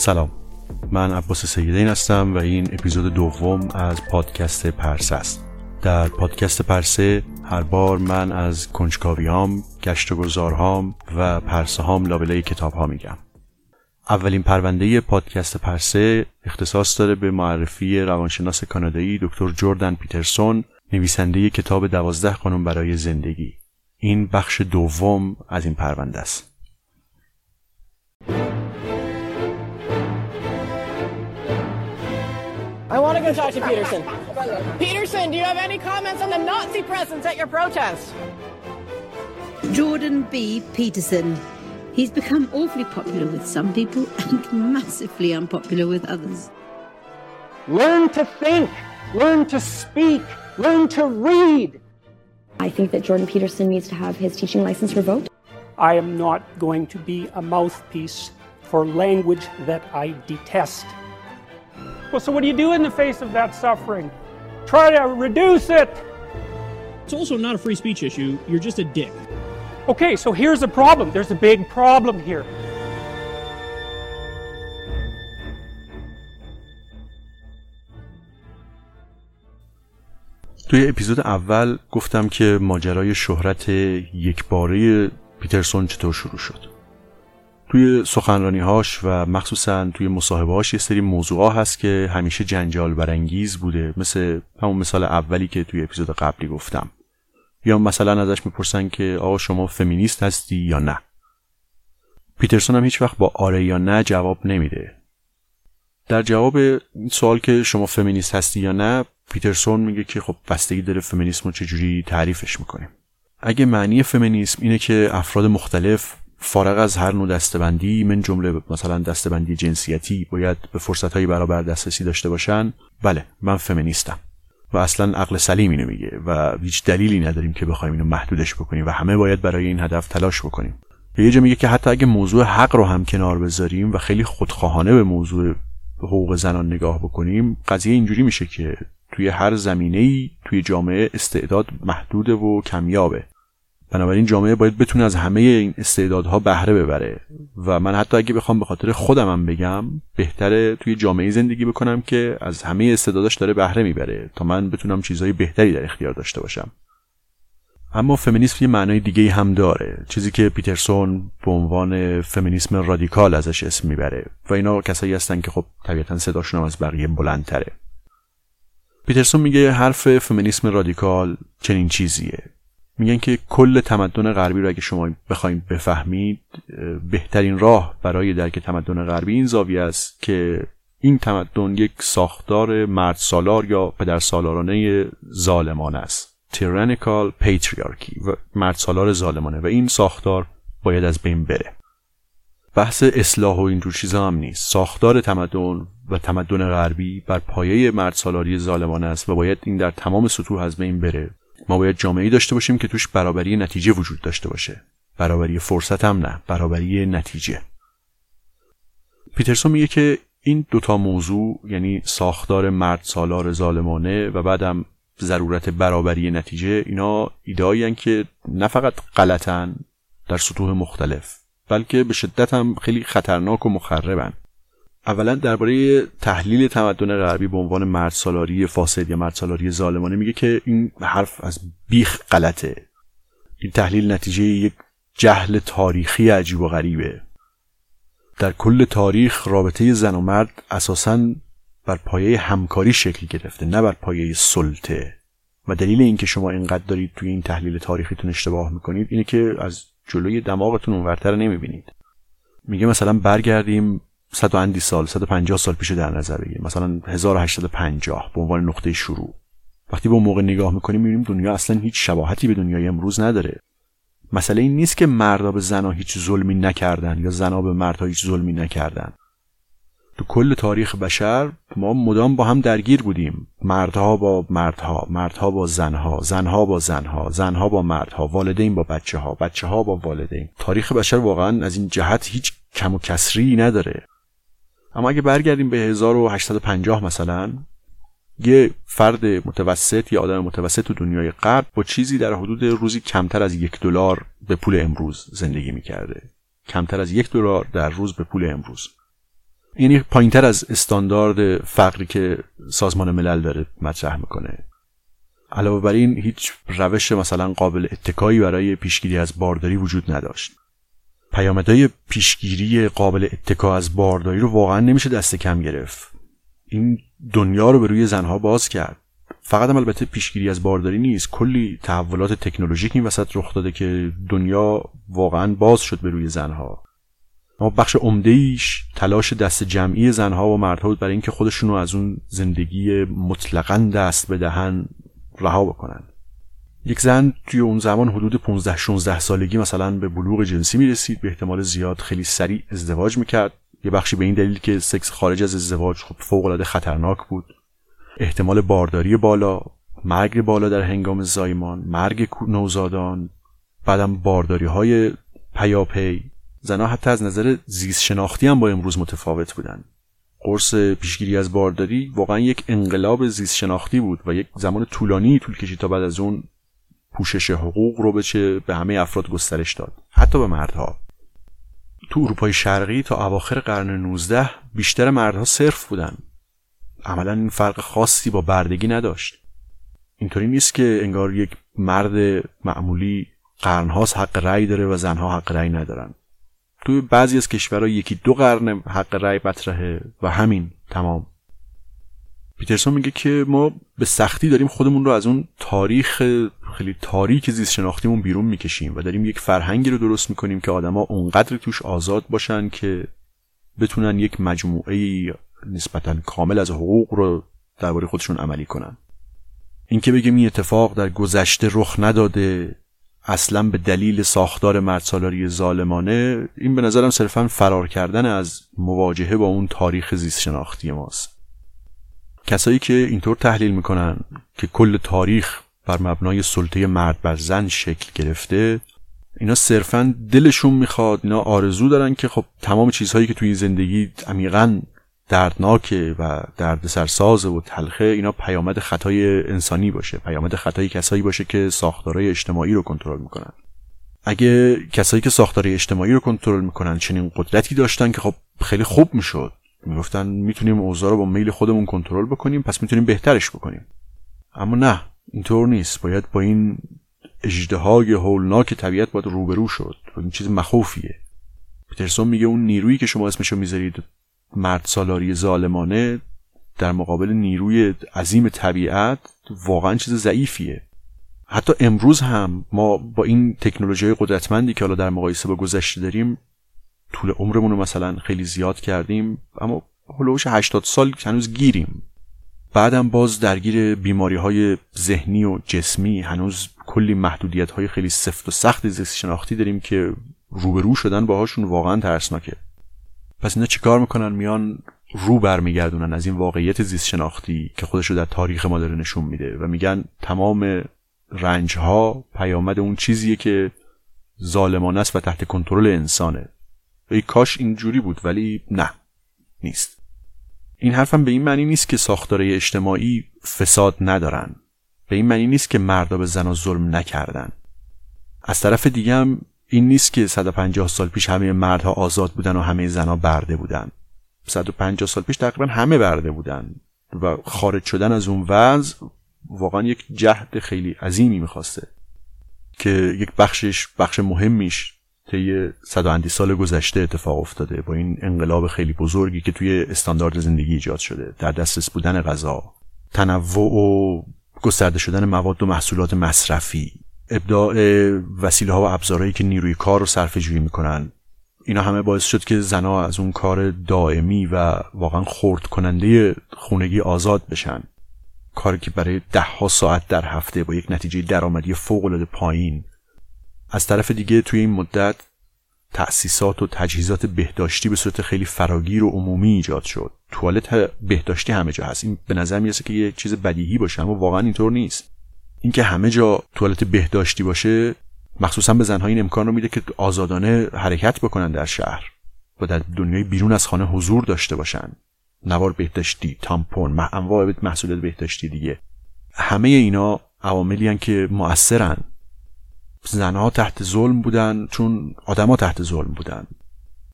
سلام. من عباس سیدین هستم و این اپیزود دوم از پادکست پرسه است. در پادکست پرسه هر بار من از کنجکاوی هام، گشت و گذارهام و پرسه هام لابلای کتاب ها میگم. اولین پرونده پادکست پرسه اختصاص داره به معرفی روانشناس کانادایی دکتر جوردن پیترسون نویسنده کتاب دوازده قانون برای زندگی. این بخش دوم از این پرونده است. I want to go talk to Peterson. Peterson, do you have any comments on the Nazi presence at your protest? Jordan B. Peterson. He's become awfully popular with some people and massively unpopular with others. Learn to think, learn to speak, learn to read. I think that Jordan Peterson needs to have his teaching license revoked. I am not going to be a mouthpiece for language that I detest. Well, so what do you do in the face of that suffering? Try to reduce it. It's also not a free speech issue. You're just a dick. Okay, so here's the problem. There's a big problem here. توی اپیزود اول گفتم که ماجرای شهرت یکباره پیترسون چطور شروع شد توی سخنرانی هاش و مخصوصا توی مصاحبه هاش یه سری موضوع هست که همیشه جنجال برانگیز بوده. مثل همون مثال اولی که توی اپیزود قبلی گفتم. یا مثلا ازش می‌پرسن که آقا شما فمینیست هستی یا نه؟ پیترسون هم هیچ وقت با آره یا نه جواب نمیده. در جواب سوال که شما فمینیست هستی یا نه پیترسون میگه که خب بستگی داره فمینیسم رو چجوری تعریفش می‌کنیم. اگه معنی فمینیسم اینه که افراد مختلف فارغ از هر نوع دستبندی من جمله مثلا دستبندی جنسیتی باید به فرصتهای برابر دسترسی داشته باشن. بله من فمینیستم و اصلا عقل سلیم اینو میگه و هیچ دلیلی نداریم که بخوایم اینو محدودش بکنیم و همه باید برای این هدف تلاش بکنیم. یه جا میگه که حتی اگه موضوع حق رو هم کنار بذاریم و خیلی خودخواهانه به موضوع حقوق زنان نگاه بکنیم قضیه اینجوری میشه که توی هر زمینه ای توی جامعه استعداد محدوده و کمیابه. بنابراین جامعه باید بتونه از همه این استعدادها بهره ببره. و من حتی اگه بخوام به خاطر خودمم بگم بهتره توی جامعه زندگی بکنم که از همه استعداداش داره بهره می‌بره تا من بتونم چیزهای بهتری در اختیار داشته باشم. اما فمینیسم یه معنای دیگه هم داره. چیزی که پیترسون به عنوان فمینیسم رادیکال ازش اسم می‌بره. و اینا کسایی هستن که خب طبیعتا صداشون هم از بقیه بلندتره. پیترسون میگه حرف فمینیسم رادیکال چنین چیزیه. میگن که کل تمدن غربی رو اگه شما بخواید بفهمید بهترین راه برای درک تمدن غربی این زاویه است که این تمدن یک ساختار مرد سالار یا پدر سالارانه ظالمان است. Tyrannical patriarchy و مرد سالار ظالمانه و این ساختار باید از بین بره. بحث اصلاح و اینجور چیزا هم نیست. ساختار تمدن و تمدن غربی بر پایه مرد سالاری ظالمانه است و باید این در تمام سطوح از بین بره. ما باید جامعه داشته باشیم که توش برابری نتیجه وجود داشته باشه. برابری فرصت هم نه برابری نتیجه. پیترسون میگه که این دوتا موضوع یعنی ساختار مرد سالار ظالمانه و بعدم ضرورت برابری نتیجه اینا ایدهایی که نه فقط غلطن در سطوح مختلف بلکه به شدت هم خیلی خطرناک و مخربن. اولا درباره تحلیل تمدن غربی به عنوان مرد سالاری فاسد یا مرد سالاری ظالمانه میگه که این حرف از بیخ غلطه. این تحلیل نتیجه یک جهل تاریخی عجیب و غریبه. در کل تاریخ رابطه زن و مرد اساساً بر پایه همکاری شکل گرفته نه بر پایه سلطه. و دلیل اینکه شما اینقدر دارید توی این تحلیل تاریخیتون اشتباه می‌کنید اینه که از جلوی دماغتون اونورتر نمی‌بینید. میگه مثلا برگردیم صد و اندی سال 150 سال پیش در نظر بگیریم. مثلا 1850 به عنوان نقطه شروع. وقتی به اون موقع نگاه می‌کنیم می‌بینیم دنیا اصلا هیچ شباهتی به دنیای امروز نداره. مسئله این نیست که مردا به زنها هیچ ظلمی نکردن یا زنها به مردها هیچ ظلمی نکردن. تو کل تاریخ بشر ما مدام با هم درگیر بودیم. مردها با مردها مردها با زنها زنها با زنها زنها با مردها والدین با بچه ها بچه ها با والدین. تاریخ بشر واقعا از این جهت هیچ کم و کسری نداره. اما اگه برگردیم به 1850 مثلا یه فرد متوسط یا آدم متوسط تو دنیای غرب با چیزی در حدود روزی کمتر از یک دلار به پول امروز زندگی می‌کرده. کمتر از یک دلار در روز به پول امروز. یعنی پایینتر از استاندارد فقری که سازمان ملل داره مطرح می‌کنه. علاوه بر این هیچ روش مثلا قابل اتکایی برای پیشگیری از بارداری وجود نداشت. پیامدهای پیشگیری قابل اتکا از بارداری رو واقعا نمیشه دست کم گرفت. این دنیا رو به روی زنها باز کرد. فقط هم البته پیشگیری از بارداری نیست. کلی تحولات تکنولوژیک این وسط رخ داده که دنیا واقعا باز شد به روی زنها. اما بخش عمده ایش تلاش دست جمعی زنها و مردها بود برای اینکه خودشون رو از اون زندگی مطلقا دست بدهن رها بکنن. یک زن توی اون زمان حدود 15 16 سالگی مثلا به بلوغ جنسی می‌رسید به احتمال زیاد خیلی سریع ازدواج می‌کرد. یه بخشی به این دلیل که سکس خارج از ازدواج خب فوق العاده خطرناک بود. احتمال بارداری بالا مرگ بالا در هنگام زایمان مرگ نوزادان بعدم بارداری های پیاپی. زنها حتی از نظر زیست شناختی هم با امروز متفاوت بودن. قرص پیشگیری از بارداری واقعا یک انقلاب زیست شناختی بود و یک زمان طولانی طول کشید تا بعد از اون پوشش حقوق رو بچه به همه افراد گسترش داد. حتی به مردها. تو اروپای شرقی تا اواخر قرن 19 بیشتر مردها صرف بودن. عملا این فرق خاصی با بردگی نداشت. اینطوری نیست که انگار یک مرد معمولی قرنهاست حق رأی داره و زنها حق رأی ندارن. توی بعضی از کشورها یکی دو قرن حق رأی مطرحه و همین تمام. پیترسون میگه که ما به سختی داریم خودمون رو از اون تاریخ خیلی تاریک زیست شناختیمون بیرون می‌کشیم و داریم یک فرهنگی رو درست می‌کنیم که آدما اونقدر توش آزاد باشن که بتونن یک مجموعه نسبتا کامل از حقوق رو درباره خودشون عملی کنن. اینکه بگیم این اتفاق در گذشته رخ نداده اصلا به دلیل ساختار مردسالاری ظالمانه این به نظرم صرفا فرار کردن از مواجهه با اون تاریخ زیست شناختی ماست. کسایی که اینطور تحلیل می‌کنن که کل تاریخ بر مبنای سلطه مرد بر زن شکل گرفته. اینا صرفا دلشون می‌خواد اینا آرزو دارن که خب تمام چیزهایی که توی این زندگی عمیقا دردناکه و درد سرساز و تلخه اینا پیامد خطای انسانی باشه پیامد خطای کسایی باشه که ساختارهای اجتماعی رو کنترل می‌کنن. اگه کسایی که ساختارهای اجتماعی رو کنترل می‌کنن چنین قدرتی داشتن که خب خیلی خوب می‌شد. می‌گفتن می‌تونیم اوضاع رو با میل خودمون کنترل بکنیم پس می‌تونیم بهترش بکنیم. اما نه. اینطور نیست. باید با این اجدهای هولناک طبیعت باید روبرو شد. و این چیز مخوفیه. پیترسون میگه اون نیرویی که شما اسمشو می‌ذارید مرد سالاری ظالمانه در مقابل نیروی عظیم طبیعت واقعا چیز ضعیفیه. حتی امروز هم ما با این تکنولوژی قدرتمندی که حالا در مقایسه با گذشته داریم طول عمرمون رو مثلا خیلی زیاد کردیم اما هلوش 80 سال هنوز گیریم. بعدم باز درگیر بیماری های ذهنی و جسمی هنوز کلی محدودیت های خیلی سفت و سخت زیست شناختی داریم که روبرو شدن باهاشون واقعا ترسناکه. پس اینا چیکار می‌کنن؟ میان رو برمیگردونن از این واقعیت زیست شناختی که خودش رو در تاریخ ما داره نشون میده و میگن تمام رنج ها پیامد اون چیزیه که ظالمانه است و تحت کنترل انسانه. ای کاش اینجوری بود ولی نه نیست. این حرفم به این معنی نیست که ساختاره اجتماعی فساد ندارن. به این معنی نیست که مردا به زن ظلم نکردن. از طرف دیگه هم این نیست که 150 سال پیش همه مردها آزاد بودن و همه زنها برده بودن. 150 سال پیش تقریبا همه برده بودن و خارج شدن از اون وضع واقعا یک جهد خیلی عظیمی می‌خواسته که یک بخشش بخش مهمیش طی صد و اندی سال گذشته اتفاق افتاده با این انقلاب خیلی بزرگی که توی استاندارد زندگی ایجاد شده در دسترس بودن غذا. تنوع و گسترده شدن مواد و محصولات مصرفی ابداع وسیله ها و ابزارهایی که نیروی کار رو صرف جویی می‌کنن. اینا همه باعث شد که زنها از اون کار دائمی و واقعا خورد کننده خونگی آزاد بشن. کاری که برای ده ها ساعت در هفته با یک نتیجه درآمدی فوق العاده پایین از طرف دیگه توی این مدت تأسیسات و تجهیزات بهداشتی به صورت خیلی فراگیر و عمومی ایجاد شد. توالت بهداشتی همه جا هست. این به نظر می‌رسه که یه چیز بدیهی باشه اما واقعا اینطور نیست. اینکه همه جا توالت بهداشتی باشه مخصوصا به زنها این امکان رو میده که آزادانه حرکت بکنن در شهر و در دنیای بیرون از خانه حضور داشته باشن. نوار بهداشتی تامپون انواع محصولات بهداشتی دیگه. همه اینا عواملی که مؤثرن. زنها تحت ظلم بودن چون آدما تحت ظلم بودن.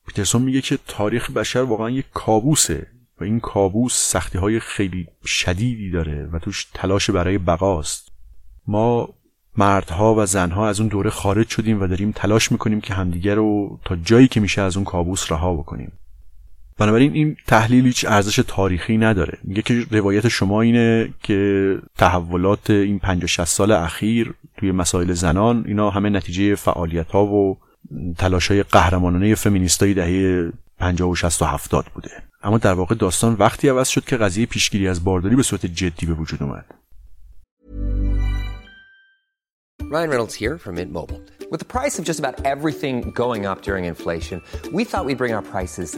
پیترسون میگه که تاریخ بشر واقعا یک کابوسه و این کابوس سختی های خیلی شدیدی داره و توش تلاش برای بقاست ما مردها و زنها از اون دوره خارج شدیم و داریم تلاش می‌کنیم که همدیگر رو تا جایی که میشه از اون کابوس رها بکنیم. بنابراین این تحلیل هیچ ارزش تاریخی نداره. میگه که روایت شما اینه که تحولات این 50 60 سال اخیر توی مسائل زنان اینا همه نتیجه فعالیت ها و تلاش های قهرمانانه فمینیستای دهه 50 و 60 و 70 بوده. اما در واقع داستان وقتی عوض شد که قضیه پیشگیری از بارداری به صورت جدی به وجود اومد. Ryan Reynolds here from Mint Mobile. With the price of just about everything going up during inflation, we thought we'd bring our prices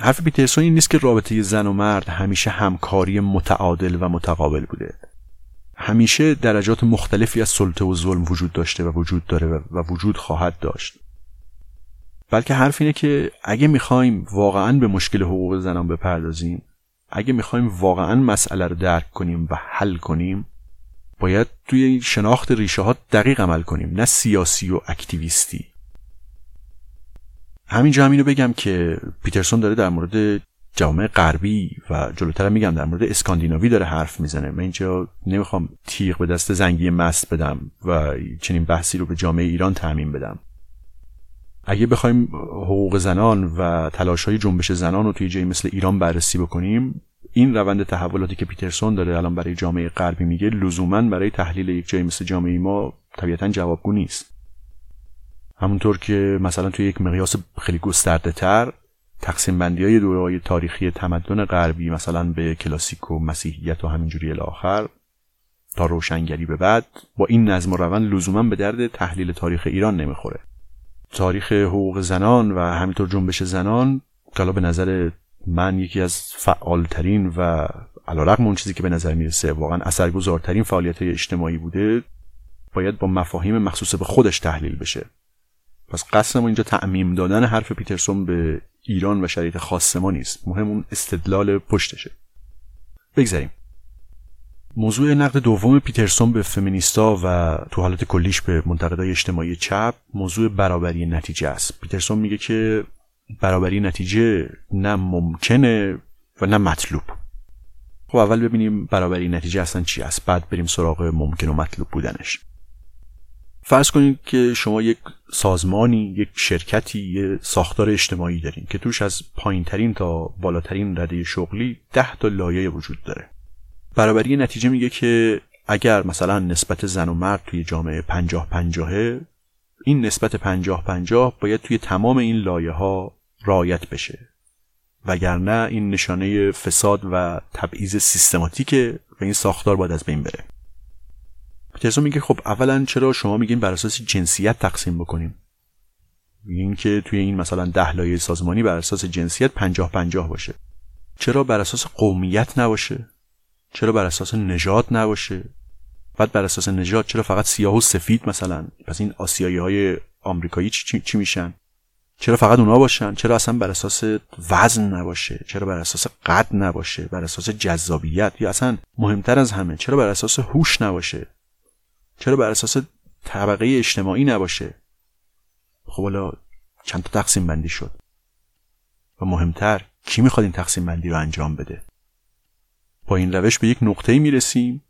حرف پیترسون این نیست که رابطه زن و مرد همیشه همکاری متعادل و متقابل بوده. همیشه درجات مختلفی از سلطه و ظلم وجود داشته و وجود داره و وجود خواهد داشت. بلکه حرف اینه که اگه می‌خوایم واقعا به مشکل حقوق زنان بپردازیم اگه می‌خوایم واقعا مسئله رو درک کنیم و حل کنیم باید توی شناخت ریشه ها دقیق عمل کنیم نه سیاسی و اکتیویستی. همینجا هم اینو بگم که پیترسون داره در مورد جامعه غربی و جلوتر میگم در مورد اسکاندیناوی داره حرف می‌زنه. من اینجا نمی‌خوام تیغ به دست زنگی مست بدم و چنین بحثی رو به جامعه ایران تعمین بدم. اگه بخوایم حقوق زنان و تلاش های جنبش زنان رو توی جایی مثل ایران بررسی بکنیم این روند تحولاتی که پیترسون داره الان برای جامعه غربی میگه لزوما برای تحلیل یک جایی مثل جامعه ما طبیعتا جوابگو نیست. همونطور که مثلا توی یک مقیاس خیلی گسترده تر تقسیم بندی های دوره تاریخی تمدن غربی مثلا به کلاسیک و مسیحیت و همینجوری الاخر تا روشنگری به بعد با این نظم و روند لزوما به درد تحلیل تاریخ ایران نمی‌خوره. تاریخ حقوق زنان و همینطور جنبش زنان که به نظر من یکی از فعالترین و علیرغم اون چیزی که به نظر می‌رسه واقعا اثرگذارترین فعالیت های اجتماعی بوده باید با مفاهیم مخصوص به خودش تحلیل بشه. پس قصد ما اینجا تعمیم دادن حرف پیترسون به ایران و شرایط خاص ما نیست. مهم اون استدلال پشتشه. بگذاریم. موضوع نقد دوم پیترسون به فمینیستا و تو حالت کلیش به منتقدای اجتماعی چپ موضوع برابری نتیجه است. پیترسون میگه که برابری نتیجه نه ممکنه و نه مطلوب. خب اول ببینیم برابری نتیجه اصلا چی است. بعد بریم سراغ ممکن و مطلوب بودنش. فرض کنید که شما یک سازمانی یک شرکتی یه ساختار اجتماعی دارین که توش از پایینترین تا بالاترین رده شغلی ده تا لایه وجود داره. برابری نتیجه میگه که اگر مثلا نسبت زن و مرد توی جامعه پنجاه پنجاهه این نسبت پنجاه پنجاه باید توی تمام این لایه ها رعایت بشه. وگرنه این نشانه فساد و تبعیض سیستماتیکه و این ساختار باید از بین بره. پیترسون میگه خب اولا چرا شما میگین بر اساس جنسیت تقسیم بکنیم؟ میگین که توی این مثلا ده لایه سازمانی بر اساس جنسیت پنجاه پنجاه باشه. چرا بر اساس قومیت نباشه؟ چرا بر اساس نژاد نباشه؟ بعد بر اساس نژاد چرا فقط سیاه و سفید مثلا؟ پس این آسیایی های آمریکایی چی, چی میشن؟ چرا فقط اونا باشن؟ چرا اصلا بر اساس وزن نباشه؟ چرا بر اساس قد نباشه؟ بر اساس جذابیت؟ یا اصلا مهمتر از همه چرا بر اساس هوش نباشه؟ چرا بر اساس طبقه اجتماعی نباشه؟ خب حالا چند تا تقسیم بندی شد. و مهمتر کی می‌خواد این تقسیم بندی رو انجام بده؟ با این روش به یک نقطه می رسیم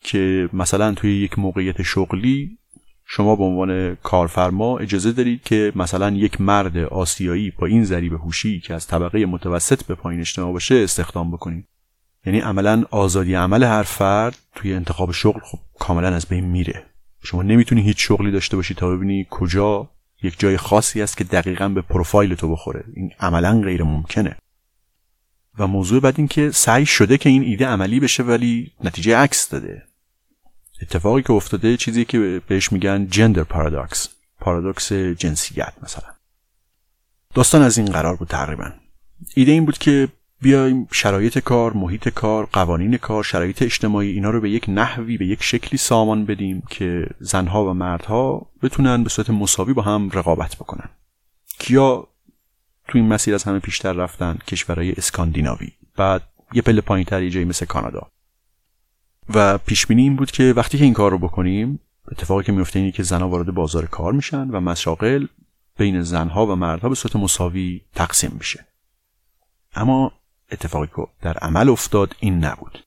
که مثلا توی یک موقعیت شغلی شما به عنوان کارفرما اجازه دارید که مثلا یک مرد آسیایی با این ذریب هوشی که از طبقه متوسط به پایین اجتماع باشه استخدام بکنید. یعنی عملا آزادی عمل هر فرد توی انتخاب شغل خب کاملا از بین میره. شما نمی‌تونی هیچ شغلی داشته باشی تا ببینی کجا یک جای خاصی است که دقیقا به پروفایل تو بخوره. این عملا غیر ممکنه. و موضوع بعد این که سعی شده که این ایده عملی بشه ولی نتیجه عکس داده. اتفاقی که افتاده چیزی که بهش میگن جندر پارادوکس پارادوکس جنسیت مثلا. داستان از این قرار بود تقریبا. ایده این بود که بیایم شرایط کار، محیط کار، قوانین کار، شرایط اجتماعی اینا رو به یک نحوی به یک شکلی سامان بدیم که زنها و مردها بتونن به صورت مساوی با هم رقابت بکنن. کیا تو این مسیر از همه پیشتر رفتن؟ کشورهای اسکاندیناوی. بعد یه پله پایینتر یه جایی مثل کانادا. و پیش بینی این بود که وقتی که این کار رو بکنیم اتفاقی که میفته اینه که زنها وارد بازار کار میشن و مشاغل بین زنها و مردها به صورت مساوی تقسیم میشه. اما اتفاقی که در عمل افتاد این نبود.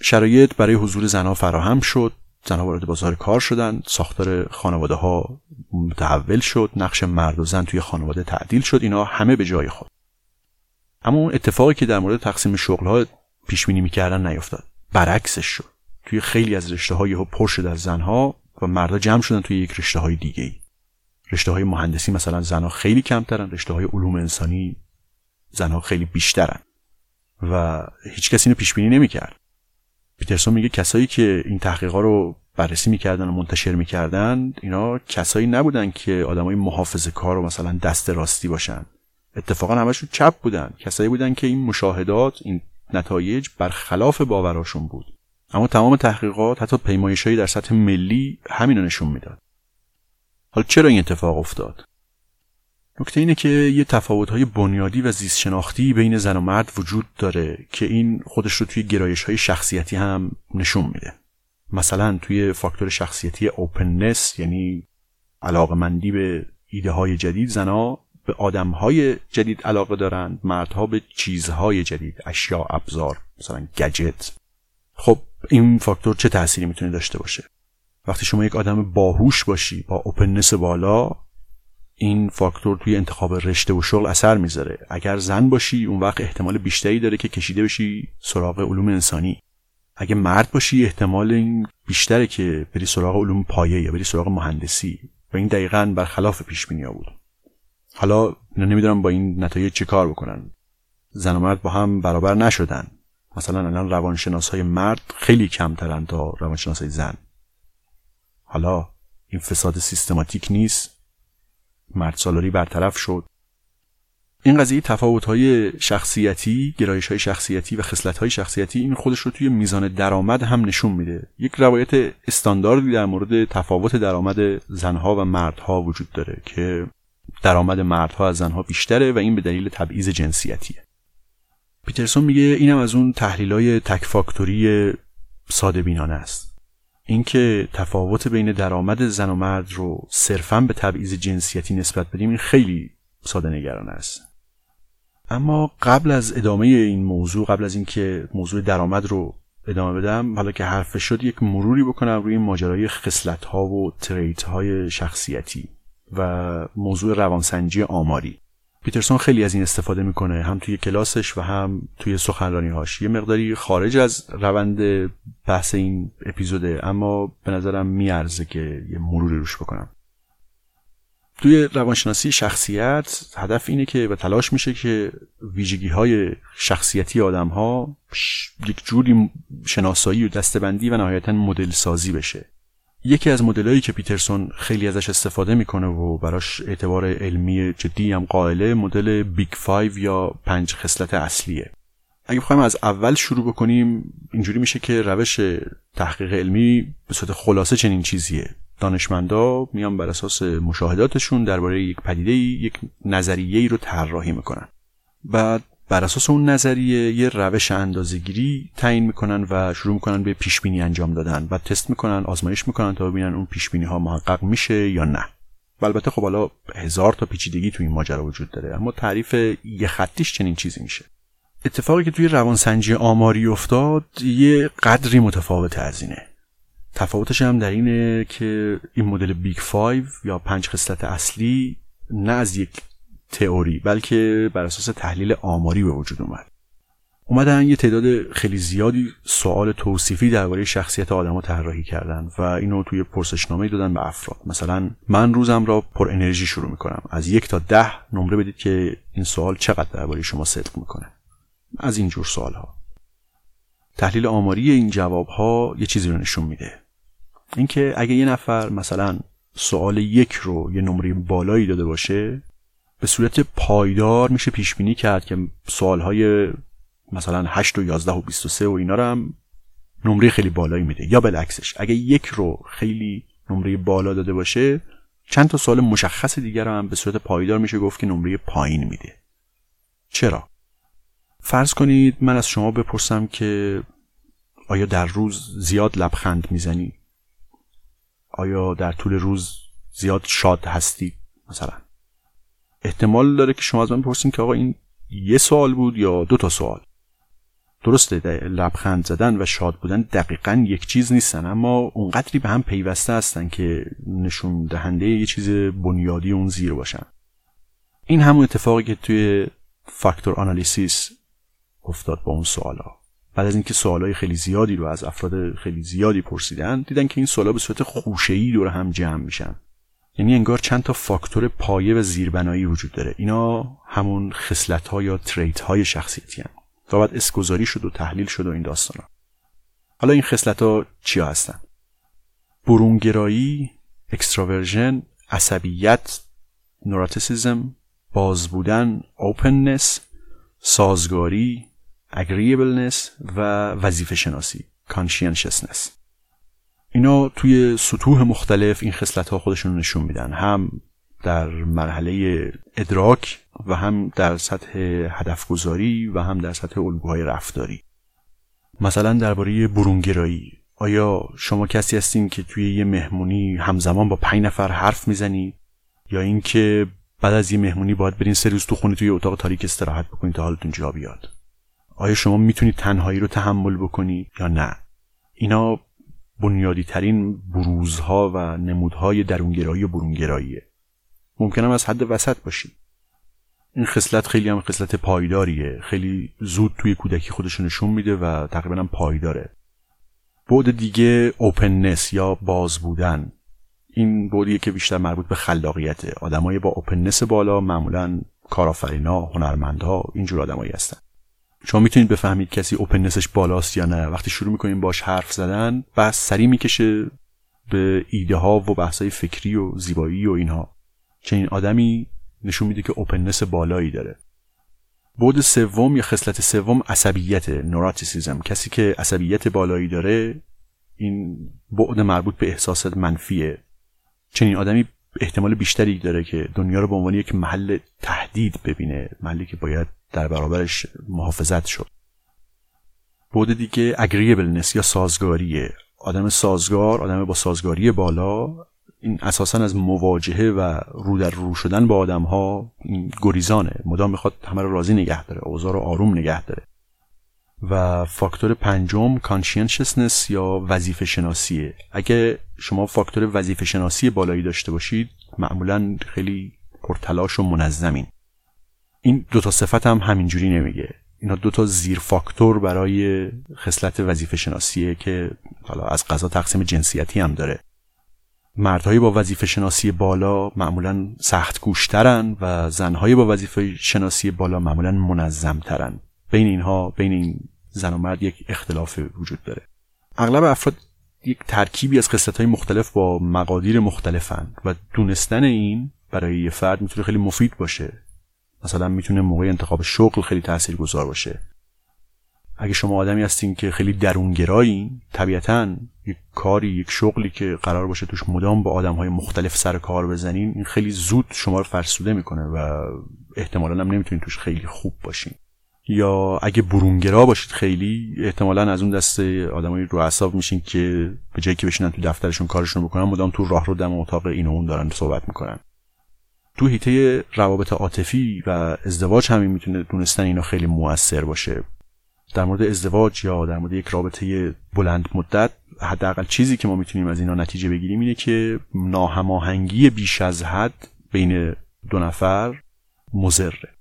شرایط برای حضور زنها فراهم شد زنها وارد بازار کار شدن ساختار خانواده ها متحول شد نقش مرد و زن توی خانواده تعدیل شد اینا همه به جای خود. اما اون اتفاقی که در مورد تقسیم شغل ها پیش بینی می‌کردن نیفتاد. برعکسش شد. توی خیلی از رشته های پر شد از زنها و مردا جمع شدن توی یک رشته های دیگه ای رشته های مهندسی مثلا زنها خیلی کمترن رشته های علوم انسانی زنها خیلی بیشترن و هیچ کسی اینو پیش بینی نمی‌کرد. پیترسون میگه کسایی که این تحقیقا رو بررسی می‌کردن و منتشر می‌کردن اینا کسایی نبودن که آدمای محافظه کار و مثلا دست راستی باشن. اتفاقا همشون چپ بودن. کسایی بودن که این مشاهدات این نتایج برخلاف باوراشون بود. اما تمام تحقیقات حتی پیمایشهایی در سطح ملی همین رو نشون می‌داد. حالا چرا این اتفاق افتاد؟ نکته اینه که یه های بنیادی و زیست شناختی بین زن و مرد وجود داره که این خودش رو توی گرایش های شخصیتی هم نشون میده. مثلا توی فاکتور شخصیتی اوپننس یعنی علاقمندی به ایده های جدید زنها به آدم های جدید علاقه دارند مردها به چیزهای جدید اشیا ابزار مثلا گجت خب این فاکتور چه تأثیری می‌تونه داشته باشه؟ وقتی شما یک آدم باهوش باشی با اوپننس بالا این فاکتور توی انتخاب رشته و شغل اثر می‌ذاره. اگر زن باشی اون وقت احتمال بیشتری داره که کشیده بشی سراغ علوم انسانی. اگه مرد باشی احتمال این بیشتره که بری سراغ علوم پایه یا بری سراغ مهندسی. و این دقیقا برخلاف پیش بینی بود. حالا نمی‌دونم با این نتایج چه کار بکنن. زن و مرد با هم برابر نشدن. مثلا الان روانشناس های مرد خیلی کمترن تا روانشناس های زن. حالا این فساد سیستماتیک نیست. مرد سالاری برطرف شد. این قضیه تفاوت های شخصیتی گرایش های شخصیتی و خصلت های شخصیتی این خودش رو توی میزان درآمد هم نشون میده. یک روایت استانداردی در مورد تفاوت درآمد زنها و مردها وجود داره که درآمد مردها از زنها بیشتره و این به دلیل تبعیض جنسیتیه. پیترسون میگه اینم از اون تحلیل های تک فاکتوری ساده بینانه است. اینکه تفاوت بین درآمد زن و مرد رو صرفا به تبعیض جنسیتی نسبت بدیم این خیلی ساده نگران است. اما قبل از ادامه این موضوع قبل از اینکه موضوع درآمد رو ادامه بدم حالا که حرف شد یک مروری بکنم روی ماجرای خصلت ها و تریت های شخصیتی و موضوع روانسنجی آماری. پیترسون خیلی از این استفاده می‌کنه هم توی کلاسش و هم توی سخنرانی هاش یه مقداری خارج از روند بحث این اپیزوده اما به نظرم میارزه که یه مروری روش بکنم. توی روانشناسی شخصیت هدف اینه که و تلاش میشه که ویژگی های شخصیتی آدم ها یک جوری شناسایی و دستبندی و نهایتا مدل سازی بشه. یکی از مدلایی که پیترسون خیلی ازش استفاده می‌کنه و براش اعتبار علمی جدی هم قائله مدل Big Five یا پنج خصلت اصلیه. اگه بخوایم از اول شروع بکنیم اینجوری میشه که روش تحقیق علمی به صورت خلاصه چنین چیزیه. دانشمندا میان بر اساس مشاهداتشون درباره یک پدیده یک نظریه رو طراحی می‌کنن. بعد بر اساس اون نظریه یه روش اندازهگیری تعیین می‌کنن و شروع می‌کنن به پیش بینی انجام دادن و تست می‌کنن آزمایش می‌کنن تا ببینن اون پیش بینی ها محقق میشه یا نه. البته خب حالا هزار تا پیچیدگی تو این ماجرا وجود داره اما تعریف یه خطیش چنین چیزی میشه. اتفاقی که توی روانسنجی آماری افتاد یه قدری متفاوت از اینه. تفاوتش هم در اینه که این مدل Big Five یا پنج خصلت اصلی نه از یک تئوری بلکه بر اساس تحلیل آماری به وجود اومد. اومدن یه تعداد خیلی زیادی سوال توصیفی درباره شخصیت آدما طراحی کردن و اینو توی پرسشنامه دادن به افراد. مثلا من روزم را پر انرژی شروع می‌کنم. از یک تا ده نمره بدید که این سوال چقدر درباره شما صدق می‌کنه. از این جور سوال ها تحلیل آماری این جواب ها یه چیزی رو نشون میده. اینکه اگه یه نفر مثلا سوال یک رو یه نمره بالایی داده باشه به صورت پایدار میشه پیش بینی کرد که سوالهای مثلا 8 و 11 و 23 و اینا رو هم نمره خیلی بالایی میده. یا بالعکسش اگه یک رو خیلی نمره بالا داده باشه چند تا سوال مشخص دیگر هم به صورت پایدار میشه گفت که نمره پایین میده. چرا؟ فرض کنید من از شما بپرسم که آیا در روز زیاد لبخند می‌زنی؟ آیا در طول روز زیاد شاد هستی؟ مثلا احتمال داره که شما از من بپرسین که آقا این یه سوال بود یا دو تا سوال. درسته لبخند زدن و شاد بودن دقیقا یک چیز نیستن اما اونقدری به هم پیوسته هستن که نشون دهنده یه چیز بنیادی اون زیر باشن. این همون اتفاقی که توی فاکتور آنالیسیس افتاد با اون سوالا. بعد از اینکه سوالای خیلی زیادی رو از افراد خیلی زیادی پرسیدن دیدن که این سوالا به صورت خوشه‌ای دور هم جمع میشن. یعنی انگار چند تا فاکتور پایه و زیربنایی وجود داره. اینا همون خصلت ها یا تریت های شخصیتی هم و بعد اسکوزاری شد و تحلیل شد و این داستان ها. حالا این خصلت ها چیا هستن؟ برونگرایی extraversion عصبیت neuroticism باز بودن openness سازگاری agreeableness و وظیفه شناسی conscientiousness اینا توی سطوح مختلف این خصلت ها خودشون نشون میدن. هم در مرحله ادراک و هم در سطح هدف گذاری و هم در سطح الگوهای رفتاری. مثلا درباره برونگرایی. آیا شما کسی هستین که توی یه مهمونی همزمان با پنج نفر حرف می‌زنید یا اینکه بعد از یه مهمونی باید برین سه روز تو خونه توی اتاق تاریک استراحت بکنید تا حالتون جا بیاد؟ آیا شما می‌تونید تنهایی رو تحمل بکنید یا نه؟ اینا بنیادی ترین بروزها و نمودهای درونگرایی و برونگراییه. ممکنم از حد وسط باشی این خصلت خیلی هم خصلت پایداریه. خیلی زود توی کودکی خودش نشون میده و تقریبا پایداره. بعد دیگه openness یا باز بودن. این بعدیه که بیشتر مربوط به خلاقیته. آدمای با openness بالا معمولا کارآفرینا هنرمندها اینجور آدمایی هستن. شما می‌تونید بفهمید کسی openness ش بالاست یا نه. وقتی شروع می‌کنیم باش حرف زدن بس سریع می‌کشه به ایده ها و بحثای فکری و زیبایی و اینها. چنین آدمی نشون میده که openness بالایی داره. بعد سوم یا خصلت سوم عصبیت neuroticism کسی که عصبیت بالایی داره این بعد مربوط به احساسات منفیه. چنین آدمی احتمال بیشتری داره که دنیا رو به عنوان یک محل تهدید ببینه محلی که باید در برابرش محافظت شد. بود دیگه اگریبلنس یا سازگاریه. آدم سازگار آدم با سازگاری بالا این اساسا از مواجهه و رو در رو شدن با آدم ها گریزانه. مدام می‌خواد همه رو راضی نگه داره اوضاع رو آروم نگه داره. و فاکتور پنجم کانشینشسنس یا وظیفه شناسیه اگه شما فاکتور وظیفه شناسی بالایی داشته باشید معمولا خیلی پرتلاش و منظمین. این دوتا صفت هم همینجوری نمیگه. اینا دوتا زیر فاکتور برای خصلت وظیفه شناسیه که حالا از قضا تقسیم جنسیتی هم داره. مردهایی با وظیفه شناسی بالا معمولا سخت گوشترن و زنهایی با وظیفه شناسی بالا معمولا منظمترن. بین اینها بین این زن و مرد یک اختلاف وجود داره. اغلب افراد یک ترکیبی از قصت های مختلف با مقادیر مختلفن و دونستن این برای یه فرد می‌تونه خیلی مفید باشه. مثلا می‌تونه موقع انتخاب شغل خیلی تأثیر گذار باشه. اگه شما آدمی هستین که خیلی درونگرایین طبیعتا یک کاری یک شغلی که قرار باشه توش مدام با آدم های مختلف سر کار بزنین این خیلی زود شما رو فرسوده می‌کنه و احتمالا هم نمی‌تونین توش خیلی خوب باشین. یا اگه برونگرا باشید خیلی احتمالا از اون دست آدمای رو اعصاب میشین که به جایی که بشینن تو دفترشون کارشون بکنن مدام تو راه رو دم اتاق این و اون دارن صحبت می‌کنن. تو حیطه روابط عاطفی و ازدواج همین می‌تونه دونستن اینا خیلی موثر باشه. در مورد ازدواج یا در مورد یک رابطه بلند مدت حداقل چیزی که ما می‌تونیم از اینا نتیجه بگیریم اینه که ناهماهنگی بیش از حد بین دو نفر مزره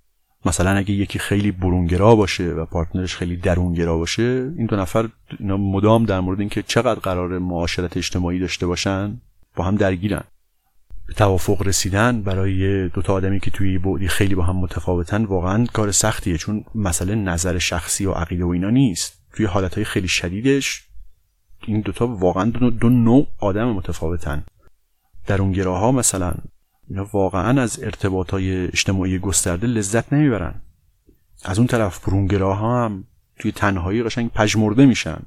مثلا اگه یکی خیلی برونگرا باشه و پارتنرش خیلی درونگرا باشه این دو نفر اینا مدام در مورد اینکه چقدر قرار معاشرت اجتماعی داشته باشن با هم درگیرن. به توافق رسیدن برای دوتا آدمی که توی بعدی خیلی با هم متفاوتن واقعا کار سختیه چون مسئله نظر شخصی و عقیده و اینا نیست. توی حالتهای خیلی شدیدش این دوتا واقعا دو, دو نوع آدم متفاوتن. درونگراها مثلا اینا واقعا از ارتباط های اجتماعی گسترده لذت نمی‌برن. از اون طرف برونگراها هم توی تنهایی قشنگ پژمرده میشن.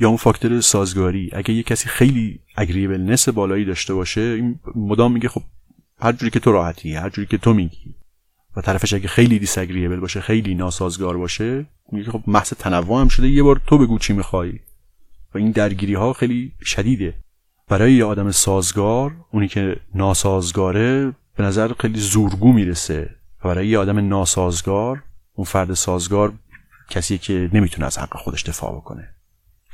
یا اون فاکتور سازگاری اگه یه کسی خیلی اگریبلنس بالایی داشته باشه این مدام میگه خب هر جوری که تو راحتی هر جوری که تو میگی. و طرفش اگه خیلی دیسگریبل باشه خیلی ناسازگار باشه میگه خب محض تنوع هم شده یه بار تو بگو چی می‌خوای. و این درگیری ها خیلی شدیده. برای یه آدم سازگار اونی که ناسازگاره به نظر خیلی زورگو می‌رسه. و برای یه آدم ناسازگار اون فرد سازگار کسی که نمی‌تونه از حق خودش دفاع بکنه.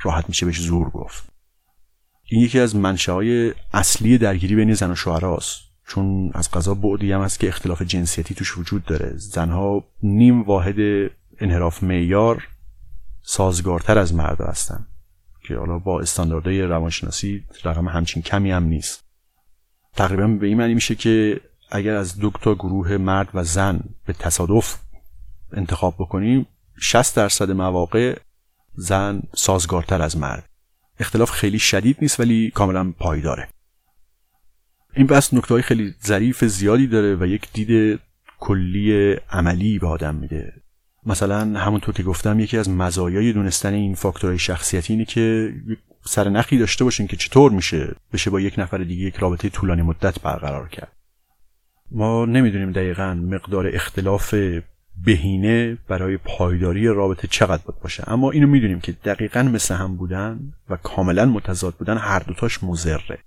راحت میشه بهش زور گفت. این یکی از منشه های اصلی درگیری بین زن و شوهراست. چون از قضا بعدی هم هست که اختلاف جنسیتی توش وجود داره. زنها نیم واحد انحراف معیار سازگارتر از مرد هستن. که حالا با استانداردهای روانشناسی رقم همچین کمی هم نیست. تقریبا به این معنی میشه که اگر از دو تا گروه مرد و زن به تصادف انتخاب بکنیم 60 درصد مواقع زن سازگارتر از مرد. اختلاف خیلی شدید نیست ولی کاملا پایداره. این بحث نکته خیلی ظریف زیادی داره و یک دید کلی عملی به آدم میده. مثلا همونطور که گفتم یکی از مزایای دونستن این فاکتورهای شخصیتی اینه که سرنخی داشته باشین که چطور میشه بشه با یک نفر دیگه یک رابطه طولانی مدت برقرار کرد. ما نمی‌دونیم دقیقا مقدار اختلاف بهینه برای پایداری رابطه چقدر باید باشه. اما اینو می‌دونیم که دقیقا مثل هم بودن و کاملا متضاد بودن هر دوتاش مزره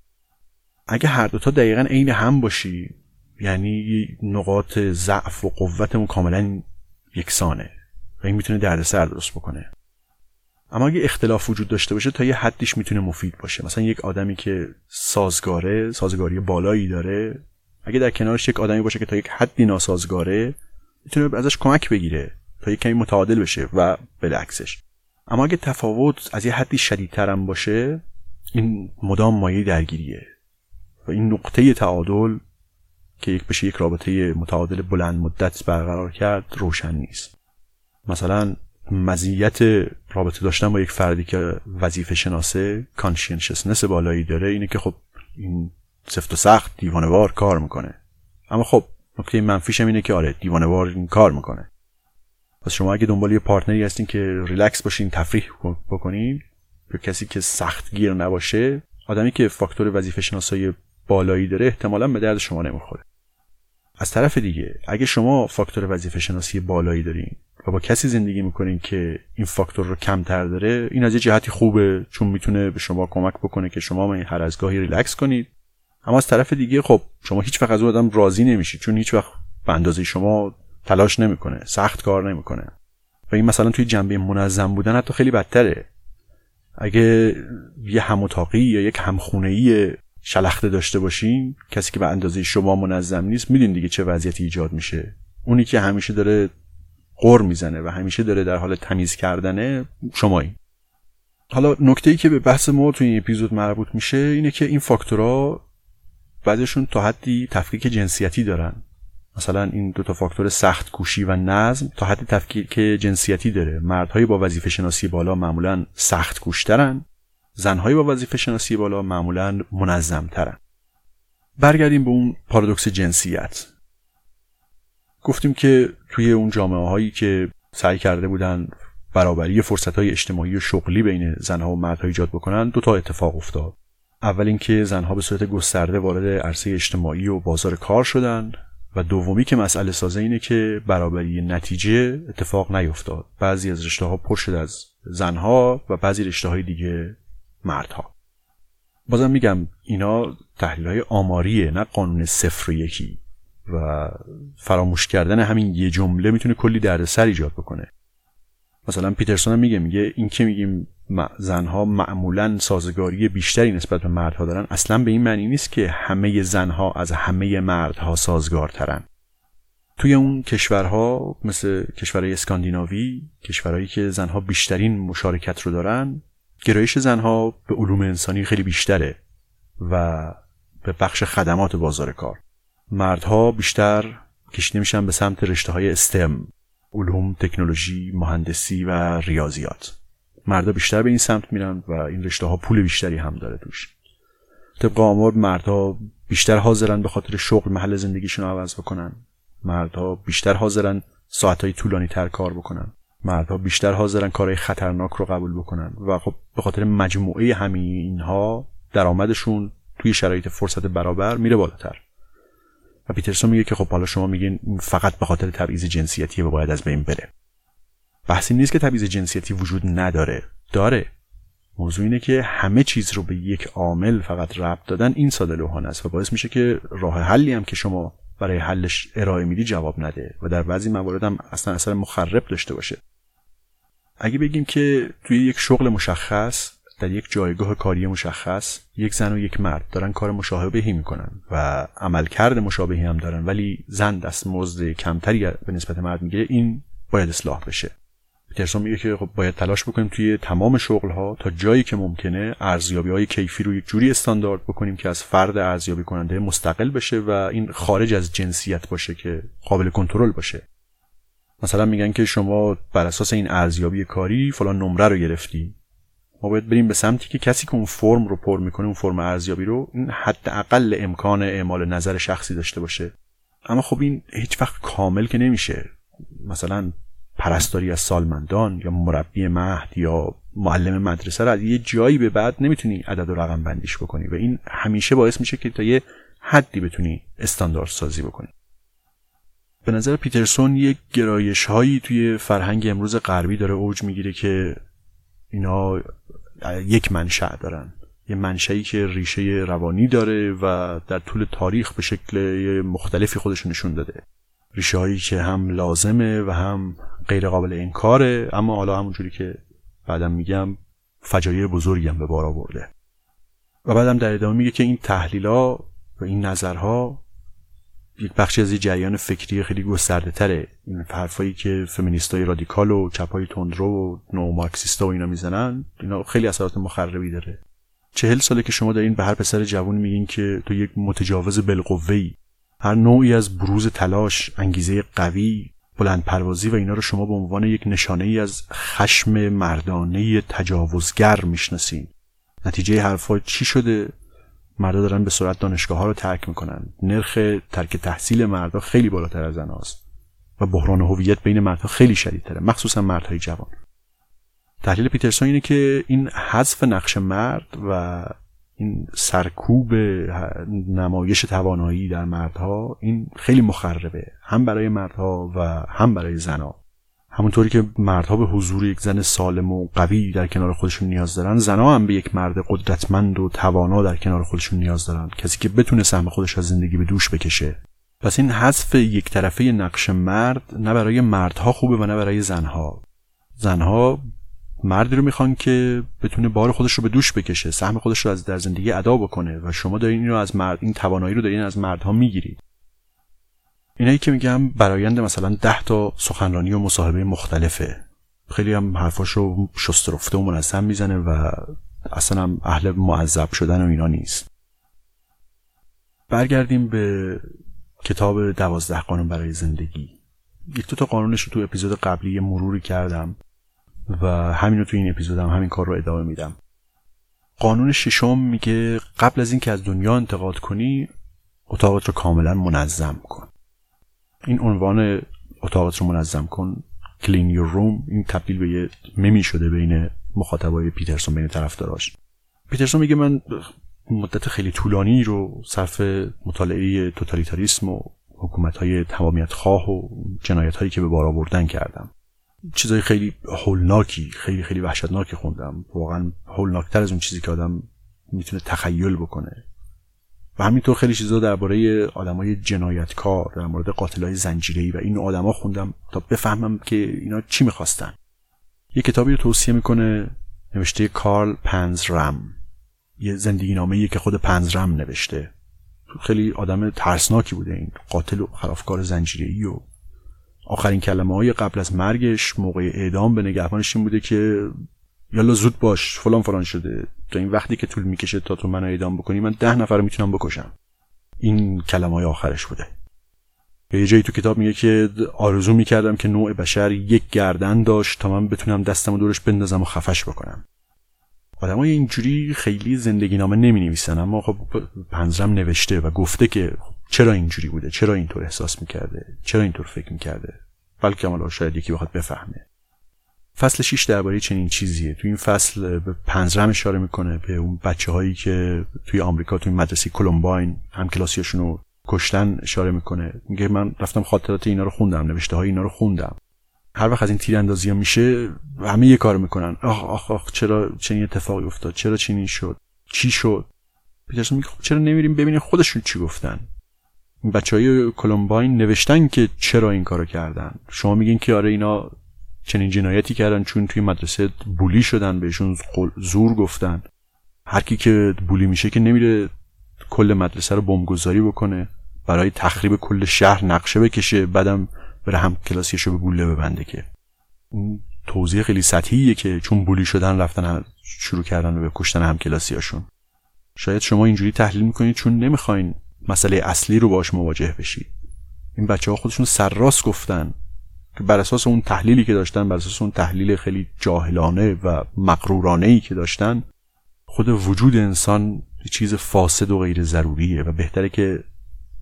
اگه هر دوتا دقیقا عین هم باشی یعنی نقاط ضعف و قوتمون کاملا یکسانه و این می‌تونه دردسر درست بکنه. اما اگه اختلاف وجود داشته باشه تا یه حدیش می‌تونه مفید باشه. مثلا یک آدمی که سازگاره سازگاری بالایی داره اگه در کنارش یک آدمی باشه که تا یک حدی ناسازگاره می‌تونه ازش کمک بگیره تا یک کمی متعادل بشه و بالعکسش اما اگه تفاوت از یه حدی شدیدتر هم باشه این مدام مایه درگیریه. و این نقطه تعادل که یک بشه یک رابطه متعادل بلند مدت برقرار کرد روشن نیست. مثلا مزیت رابطه داشتن با یک فردی که وظیفه شناسه conscientiousness بالایی داره اینه که خب این سفت و سخت دیوانوار کار می‌کنه. اما خب نکته منفیش اینه که آره دیوانوار این کار می‌کنه. پس شما اگه دنبال یه partner ی هستین که ریلکس باشین تفریح بکنین یا کسی که سخت گیر نباشه آدمی که فاکتور وظیفه شناسایی بالایی داره احتمالا به درد شما نمی‌خوره. از طرف دیگه اگه شما فاکتور وظیفه شناسی بالایی دارین و با کسی زندگی می‌کنین که این فاکتور رو کمتر داره این از یه جهتی خوبه چون می‌تونه به شما کمک بکنه که شما هر از گاهی ریلکس کنید. اما از طرف دیگه خب شما هیچ وقت از اون آدم راضی نمیشید چون هیچ وقت به اندازه شما تلاش نمی‌کنه سخت کار نمی‌کنه. و این مثلا توی جنبه منظم بودن حتی خیلی بدتره. اگه یه هموتاقی یا یک همخونه شلخته داشته باشین کسی که به اندازه شما منظم نیست میدین دیگه چه وضعیتی ایجاد میشه. اونی که همیشه داره قر می‌زنه و همیشه داره در حال تمیز کردنه شمایی. حالا نکته ای که به بحث ما تو این اپیزود مربوط میشه اینه که این فاکتورها بعدشون تا حدی تفکیک جنسیتی دارن. مثلا این دو تا فاکتور سخت کوشی و نظم تا حدی تفکیک جنسیتی داره. مردهای با وظیفه شناسی بالا معمولا سخت کوشترن. زنهایی با وظیفه شناسی بالا معمولا منظمترن. برگردیم به اون پارادوکس جنسیت. گفتیم که توی اون جامعه هایی که سعی کرده بودن برابری فرصت های اجتماعی و شغلی بین زنها و مردها ایجاد بکنن دو تا اتفاق افتاد. اول اینکه زنها به صورت گسترده وارد عرصه اجتماعی و بازار کار شدن و دومی که مسئله سازه اینه که برابری نتیجه اتفاق نیفتاد. بعضی از رشته ها پر شد از زنها و بعضی رشته های دیگه مردها. بازم میگم اینا تحلیل های آماریه نه قانون صفر یکی. و فراموش کردن همین یه جمله می‌تونه کلی دردسر ایجاد بکنه. مثلا پیترسون هم میگه میگه این که میگیم زنها معمولا سازگاری بیشتری نسبت به مردها دارن اصلا به این معنی نیست که همه زنها از همه مردها سازگارترن. توی اون کشورها مثل کشورهای اسکاندیناوی کشورهایی که زنها بیشترین مشارکت رو دارن گرایش زنها به علوم انسانی خیلی بیشتره و به بخش خدمات بازار کار. مردها بیشتر کشیده میشن به سمت رشته های استم علوم، تکنولوژی، مهندسی و ریاضیات. مردا بیشتر به این سمت میرن و این رشته ها پول بیشتری هم داره توش. طبق آمار مردها بیشتر حاضرن به خاطر شغل محل زندگیشون رو عوض بکنن. مردها بیشتر حاضرن ساعتهای طولانی تر کار بکنن. مردها بیشتر حاضرن کارهای خطرناک رو قبول بکنن. و خب به خاطر مجموعه همین اینها درآمدشون توی شرایط فرصت برابر میره بالاتر. و پیترسون میگه که خب حالا شما میگین فقط به خاطر تبعیض جنسیتی و باید از بین بره. بحثی نیست که تبعیض جنسیتی وجود نداره. داره. موضوع اینه که همه چیز رو به یک عامل فقط ربط دادن این ساده لوحانه است و باعث میشه که راه حلی هم که شما برای حلش ارائه میدی جواب نده و در بعضی موارد هم اصلا اثر مخرب داشته باشه. اگه بگیم که توی یک شغل مشخص در یک جایگاه کاری مشخص یک زن و یک مرد دارن کار مشابهی می‌کنن و عملکرد مشابهی هم دارن ولی زن دست مزد کمتری به نسبت مرد می‌گیره این باید اصلاح بشه. پیترسون میگه که خب باید تلاش بکنیم توی تمام شغل ها تا جایی که ممکنه ارزیابی های کیفی رو یک جوری استاندارد بکنیم که از فرد ارزیابی کننده مستقل بشه و این خارج از جنسیت باشه که قابل کنترل باشه. مثلا میگن که شما بر اساس این ارزیابی کاری فلان نمره رو گرفتی. ما باید بریم به سمتی که کسی که اون فرم رو پر می‌کنه اون فرم ارزیابی رو این حداقل امکان اعمال نظر شخصی داشته باشه. اما خب این هیچ وقت کامل که نمیشه. مثلا پرستاری از سالمندان یا مربی مهد یا معلم مدرسه رو از یه جایی به بعد نمی‌تونی عدد و رقم بندیش بکنی و این همیشه باعث میشه که تا یه حدی بتونی استاندارد سازی بکنی. به نظر پیترسون یک گرایش هایی توی فرهنگ امروز غربی داره اوج می‌گیره که اینا یک منشأ دارن. یه منشأی که ریشه روانی داره و در طول تاریخ به شکل مختلفی خودش نشون داده. ریشه هایی که هم لازمه و هم غیر قابل انکاره اما حالا همونجوری که بعدم میگم فجایع بزرگی هم به بار آورده. و بعدم در ادامه میگه که این تحلیلا و این نظرها یک بخشی از جریان فکری خیلی گسترده تره این حرفایی که فمینیستای رادیکال و چپای تندرو و نو مارکسیستا و اینا می‌زنن اینا خیلی اثرات مخربی داره. چهل ساله که شما دارین به هر پسر جوون میگین که تو یک متجاوز بالقوه‌ای هر نوعی از بروز تلاش انگیزه قوی بلند پروازی و اینا رو شما به عنوان یک نشانه ای از خشم مردانه تجاوزگر می‌شناسین. نتیجه حرفا چی شده؟ مردا دارن به سرعت دانشگاه ها رو ترک می‌کنن. نرخ ترک تحصیل مردا خیلی بالاتر از زن هاست و بحران هویت بین مردها خیلی شدیدتره مخصوصا مردهای جوان. تحلیل پیترسون اینه که این حذف نقش مرد و این سرکوب نمایش توانایی در مردها این خیلی مخربه. هم برای مردها و هم برای زنها. همونطوری که مردها به حضور یک زن سالم و قوی در کنار خودشون نیاز دارن زنها هم به یک مرد قدرتمند و توانا در کنار خودشون نیاز دارن. کسی که بتونه سهم خودش از زندگی به دوش بکشه. پس این حذف یک طرفه نقش مرد نه برای مردها خوبه و نه برای زنها. زنها مردی رو می‌خوان که بتونه بار خودش رو به دوش بکشه سهم خودش رو از در زندگی ادا بکنه و شما دارین این رو از مرد این توانایی رو دارین از مردها می‌گیرید. اینایی که میگم برایند مثلا ده تا سخنرانی و مصاحبه مختلفه. خیلی هم حرفاش رو شسترفته و منظم می‌زنه و اصلا هم اهل معذب شدن و اینا نیست. برگردیم به کتاب دوازده قانون برای زندگی. یک تا قانونش رو تو اپیزود قبلی مروری کردم و همین رو تو این اپیزود هم همین کار رو ادامه میدم. قانون ششم میگه قبل از اینکه از دنیا انتقاد کنی اتاقت رو کاملا منظم کن. این عنوان اتاقت رو منظم کن. Clean your room. این تبدیل به یه ممی شده بین مخاطبای پیترسون بین طرفداراش. پیترسون میگه من مدت خیلی طولانی رو صرف مطالعه توتالیتاریسم و حکومت های تمامیت خواه و جنایت هایی که به بار آوردن کردم. چیزای خیلی هولناکی خیلی خیلی وحشتناکی خوندم. واقعا هولناکتر از اون چیزی که آدم می‌تونه تخیل بکنه. و همینطور خیلی چیزا درباره آدمای جنایتکار در مورد قاتلای زنجیره‌ای و این آدما خوندم تا بفهمم که اینا چی می‌خواستن. یه کتابی رو توصیه می‌کنه نوشته کارل پنزرم. یه زندگی نامه که خود پنزرم نوشته. خیلی آدم ترسناکی بوده این قاتل و خلافکار زنجیره‌ای و آخرین کلمه های قبل از مرگش موقع اعدام به نگهبانش این بوده که یالا زود باش فلان فلان شده. تا این وقتی که طول می‌کشه تا تو منو اعدام بکنی من ده نفر می‌تونم بکشم. این کلمه آخرش بوده. یه جایی تو کتاب میگه که آرزو می‌کردم که نوع بشر یک گردن داشت تا من بتونم دستم و دورش بندازم و خفش بکنم. آدمای اینجوری خیلی زندگی نامه نمی نویسن اما خب پنزرم نوشته و گفته که چرا اینجوری بوده؟ چرا اینطور احساس می‌کرده؟ چرا اینطور فکر می‌کرده؟ بلکه حالا شاید یکی بخواد بفهمه. فصل 6 درباره چنین چیزیه. تو این فصل به پنزرم اشاره می‌کنه به اون بچه هایی که توی آمریکا توی مدرسه کلمباین هم کلاسیاشون رو کشتن اشاره می‌کنه. میگه من رفتم خاطرات اینا رو خوندم نوشته های اینا رو خوندم. هر وقت از این تیراندازی ها میشه همه یه کار می‌کنن. آخ آخ آخ چرا چنین اتفاقی افتاد؟ چرا چنین شد؟ چی شد؟ پیترسون میگه خب چرا نمیریم ببینیم خودشون چی گفتن؟ بچه های کلمباین نوشتن که چرا این کارو کردن. شما میگین که آره اینا چنین جنایتی کردن چون توی مدرسه بولی شدن بهشون زور گفتن. هر کی که بولی میشه که نمیره کل مدرسه رو بمبگذاری بکنه برای تخریب کل شهر نقشه بکشه بعدم بره هم کلاسیشو به بوله ببنده که. اون توضیح خیلی سطحیه که چون بولی شدن رفتن شروع کردن به کشتن هم کلاسیاشون شاید شما اینجوری تحلیل می‌کنید چون نمی‌خواین مسئله اصلی رو باش مواجه بشید این بچه ها خودشون سرراست گفتن. که بر اساس اون تحلیلی که داشتن بر اساس اون تحلیل خیلی جاهلانه و مقرورانه ای که داشتن خود وجود انسان چیز فاسد و غیر ضروریه و بهتره که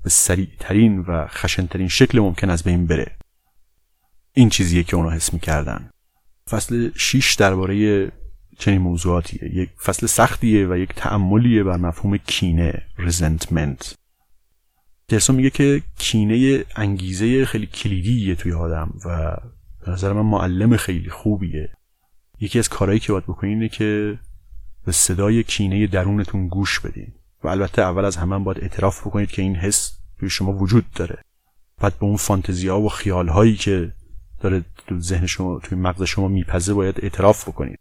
به سریعترین و خشنترین شکل ممکن از بین بره. این چیزیه که اونا حس می‌کردن. فصل 6 درباره چنین موضوعاتیه. یک فصل سختیه و یک تعملیه بر مفهوم کینه resentment. درسون میگه که کینه انگیزه خیلی کلیدیه توی آدم و به نظر من معلم خیلی خوبیه. یکی از کارهایی که باید بکنین اینه که به صدای کینه درونتون گوش بدین و البته اول از همه باید اعتراف بکنید که این حس توی شما وجود داره. بعد به اون فانتزیا و خیال هایی که داره تو ذهن شما توی مغز شما میپزه باید اعتراف بکنید.